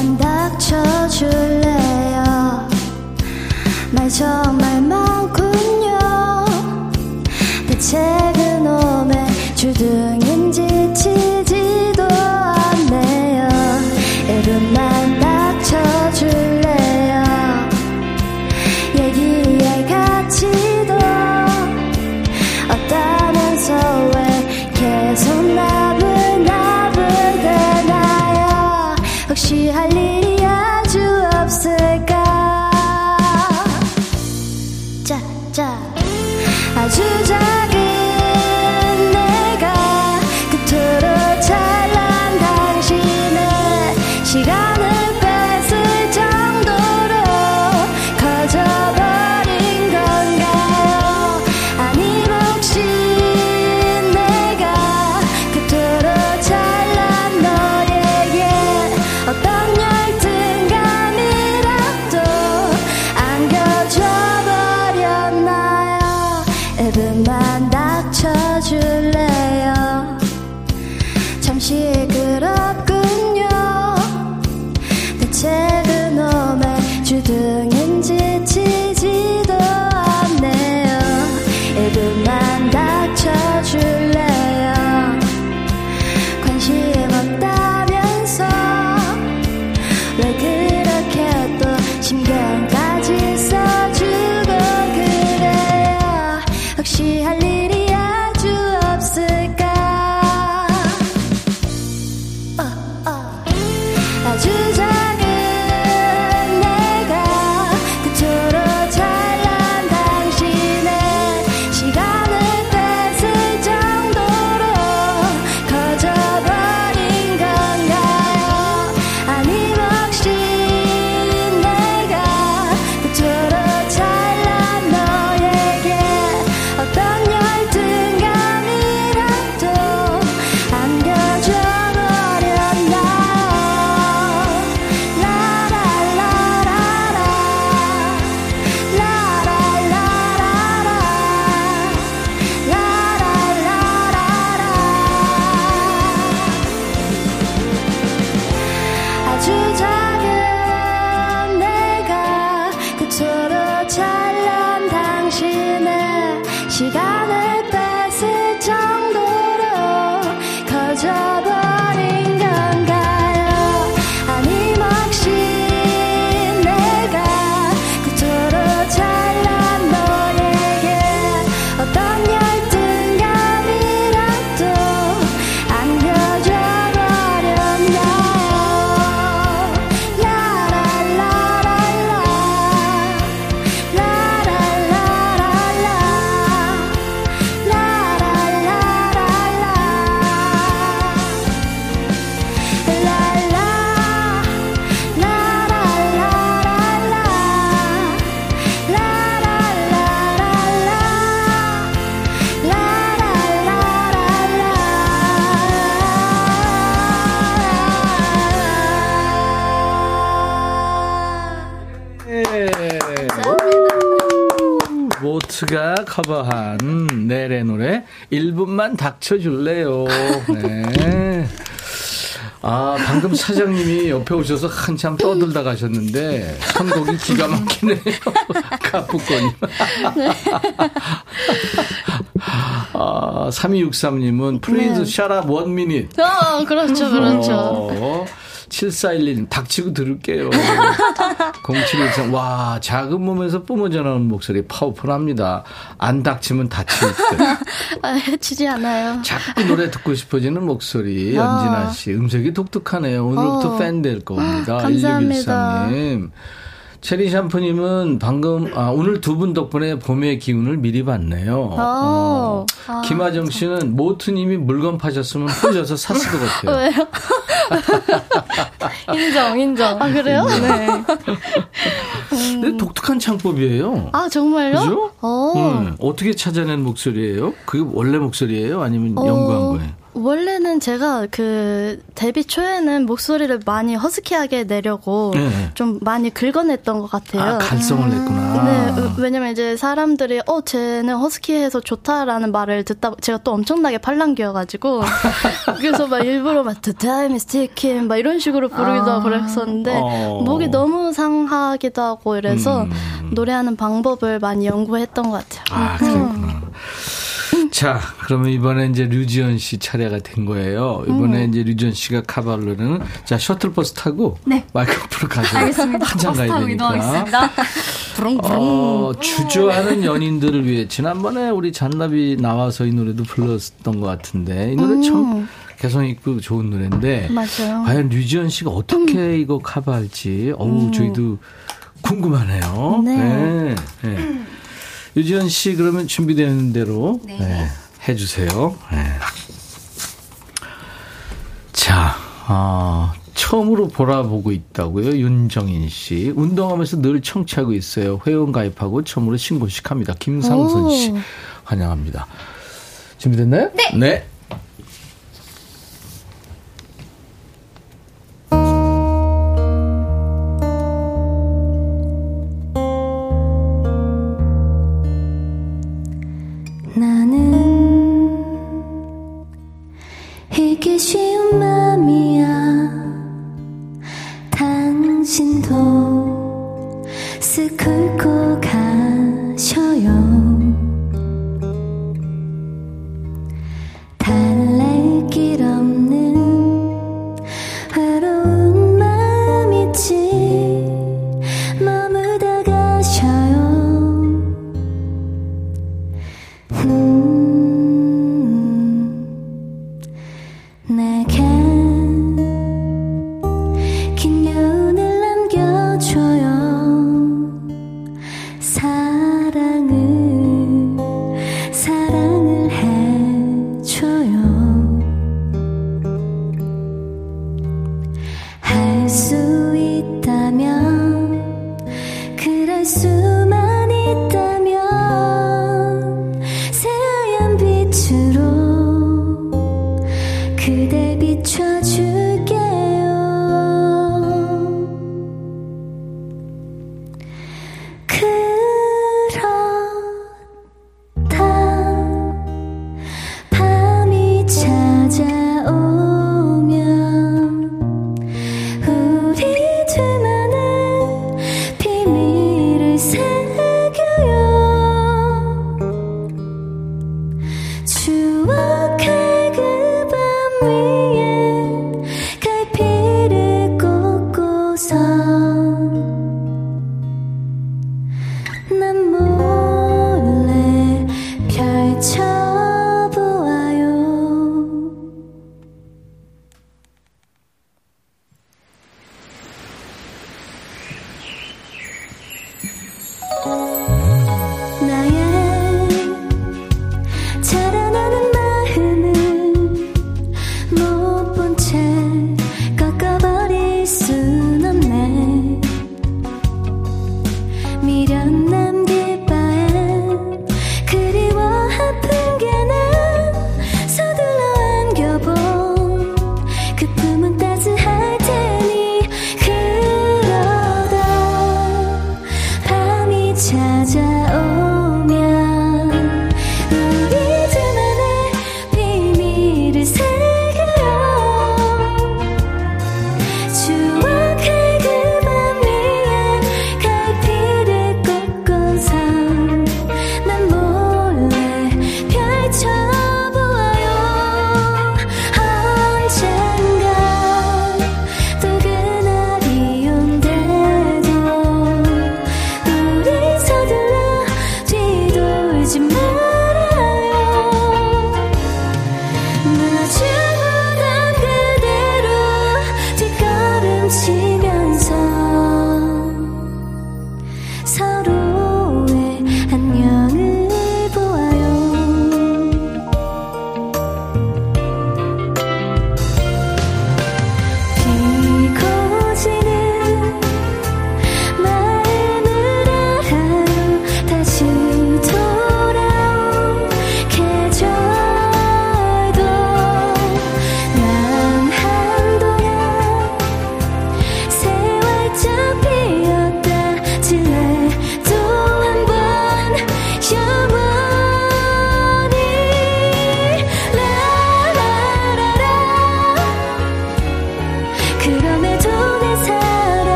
1분만 닥쳐줄래요. 네. 아, 방금 사장님이 옆에 오셔서 한참 떠들다 가셨는데, 선곡이 기가 막히네요. *laughs* 가쁘거니. 아, 3263님은, please 네. shut up one minute. 어, 그렇죠, 그렇죠. 어, 7411님, 닥치고 들을게요. *laughs* 0713, 와, 작은 몸에서 뿜어져 나오는 목소리 파워풀합니다. 안 닥치면 다칠 듯. *laughs* 아, 해치지 않아요. 자꾸 노래 듣고 싶어지는 목소리, 아. 연진아 씨. 음색이 독특하네요. 오늘부터 어. 팬될 겁니다. *laughs* 감사합니다. 1613님. 체리 샴푸님은 방금, 아, 오늘 두 분 덕분에 봄의 기운을 미리 받네요. 어. 아. 김하정 씨는 모트님이 물건 파셨으면 혼자서 샀을 것 같아요. 왜요? *laughs* 인정, 인정. 아, 그래요? 네. 근데 독특한 창법이에요. 아, 정말요? 그죠? 어. 음, 어떻게 찾아낸 목소리예요? 그게 원래 목소리예요? 아니면 연구한 어, 거예요? 원래는 제가 그 데뷔 초에는 목소리를 많이 허스키하게 내려고 네. 좀 많이 긁어냈던 것 같아요. 아, 갈성을 냈구나. 네, 으, 왜냐면 이제 사람들이 어 쟤는 허스키해서 좋다라는 말을 듣다 제가 또 엄청나게 팔랑귀여가지고 *laughs* 그래서 막 일부러 막 The time is ticking 막 이런 식으로 부르기도 하고 그랬었는데 어. 목이 너무 상하기도 하고 이래서 음. 노래하는 방법을 많이 연구했던 것 같아요. 아, 그렇구나. 자, 그러면 이번에 이제 류지연 씨 차례가 된 거예요. 이번에 음. 이제 류지연 씨가 노래는 자, 셔틀버스 타고 네. 마이크 앞으로 가서 알겠습니다. 한참 가야 되니까. 이동하겠습니다. 어, 주저하는 연인들을 위해 지난번에 우리 잔나비 나와서 이 노래도 불렀던 것 같은데 이 노래 참 개성 있고 좋은 노래인데 맞아요. 과연 류지연 씨가 어떻게 이거 커버할지 어우 저희도 궁금하네요. 네. 네. 네. 류지연 씨 그러면 준비되는 대로 네, 해주세요. 네. 자, 아, 처음으로 보라보고 있다고요. 윤정인 씨. 운동하면서 늘 청취하고 있어요. 회원 가입하고 처음으로 신고식 합니다. 김상순 씨. 오. 환영합니다. 준비됐나요? 네. 네.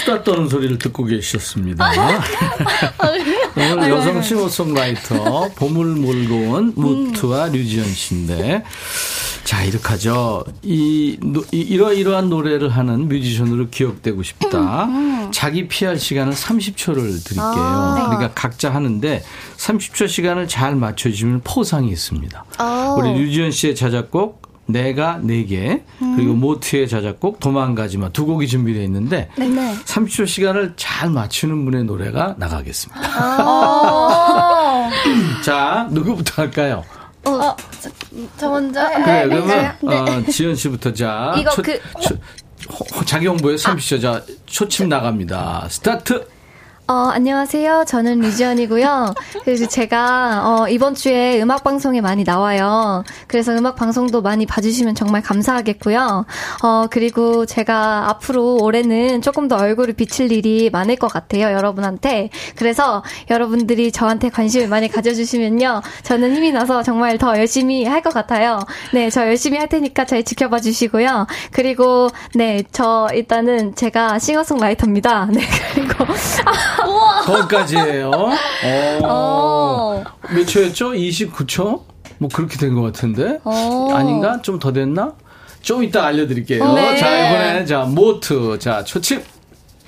수다 떠는 소리를 듣고 계셨습니다. 오늘 여성 싱어송라이터 봄을 몰고 온 모트와 류지연 씨인데 자 이렇게 하죠. 이, 노- 이 이러이러한 노래를 하는 뮤지션으로 기억되고 싶다. 자기 PR할 시간을 30초를 드릴게요. 그러니까 각자 하는데 30초 시간을 잘 맞춰주면 포상이 있습니다. 우리 류지연 씨의 자작곡 내가 네개 그리고 모트의 자작곡 도망가지마 두 곡이 준비되어 있는데 네. 30초 시간을 잘 맞추는 분의 노래가 나가겠습니다. *laughs* 자 누구부터 할까요? 어, 저, 저 먼저. 그래 네, 그러면 네. 어, 지연 씨부터 자 이거 초- 그- 초- 호- 자기 홍보에 30초 자 초침 나갑니다. 스타트. 어, 안녕하세요. 저는 류지연이고요. 그래서 제가 어, 이번 주에 음악 방송에 많이 나와요. 그래서 음악 방송도 많이 봐주시면 정말 감사하겠고요. 어, 그리고 제가 앞으로 올해는 조금 더 얼굴을 비칠 일이 많을 것 같아요. 여러분한테. 그래서 여러분들이 저한테 관심을 많이 가져주시면요. 저는 힘이 나서 정말 더 열심히 할 것 같아요. 네, 저 열심히 할 테니까 잘 지켜봐 주시고요. 그리고 네, 저 일단은 제가 싱어송라이터입니다. 네, 그리고 *laughs* 거기까지예요. *laughs* 어. 어. 몇 초였죠? 29초? 뭐 그렇게 된 것 같은데? 어. 아닌가? 좀 더 됐나? 좀 이따 알려드릴게요. 네. 자, 이번에, 자, 모트. 자, 초침.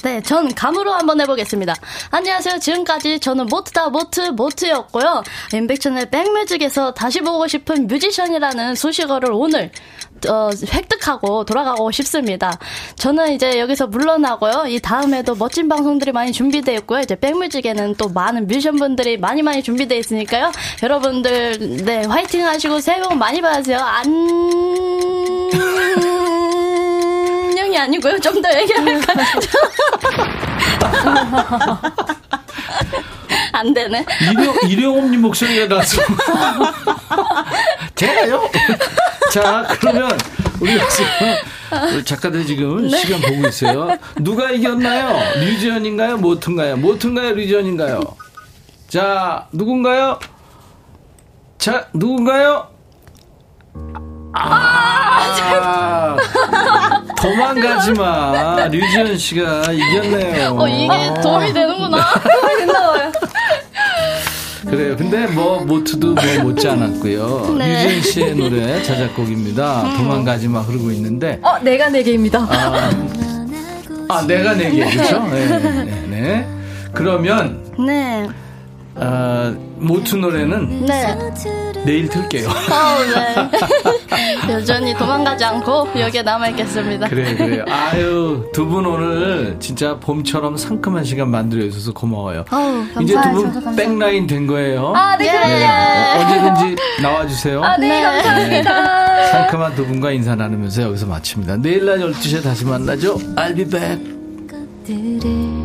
네, 전 감으로 한번 해보겠습니다. 안녕하세요. 지금까지 저는 모트다 모트 모트였고요. 임백천의 백뮤직에서 다시 보고 싶은 뮤지션이라는 소식어를 오늘 어, 획득하고 돌아가고 싶습니다. 저는 이제 여기서 물러나고요. 이 다음에도 멋진 방송들이 많이 준비되어 있고요. 이제 백뮤직에는 또 많은 뮤지션 분들이 많이 많이 준비되어 있으니까요. 여러분들 네 화이팅 하시고 새해 복 많이 받으세요. 안녕이 아니고요. 좀 더 얘기할까요? *laughs* *laughs* 안 되네. 일용, 일용업님 목소리가 나서. *laughs* 제가요? *laughs* 자, 그러면 우리 작가들 지금 네. 시간 보고 있어요. 누가 이겼나요? 류지연인가요? 모튼가요? 모튼가요? 류지연인가요? 자, 누군가요? 자, 누군가요? 아, 도망가지 마. 류지연 씨가 이겼네요. 어 이게 도움이 되는구나. 그래요. 근데 뭐 모트도 뭐 못지 않았고요. *laughs* 네. 유진 씨의 노래 자작곡입니다. 도망가지 마 흐르고 있는데 어, 내가 네 개입니다. 아, 아 내가 내게 그렇죠? 네, 네, 네. 그러면 네. 아, 모트 노래는 네. 내일 틀게요. 어, 네. *laughs* 여전히 도망가지 않고 여기에 남아있겠습니다. 그래 그래요. 아유 두 분 오늘 진짜 봄처럼 상큼한 시간 만들어 주셔서 고마워요. 어우, 이제. 두 분 백라인 된 거예요. 아, 네, 그럼요. 어, 언제든지 나와주세요. 아, 네, 네. 감사합니다. 상큼한 두 분과 인사 나누면서 여기서 마칩니다. 내일 날 12시에 다시 만나죠. I'll be back. 들을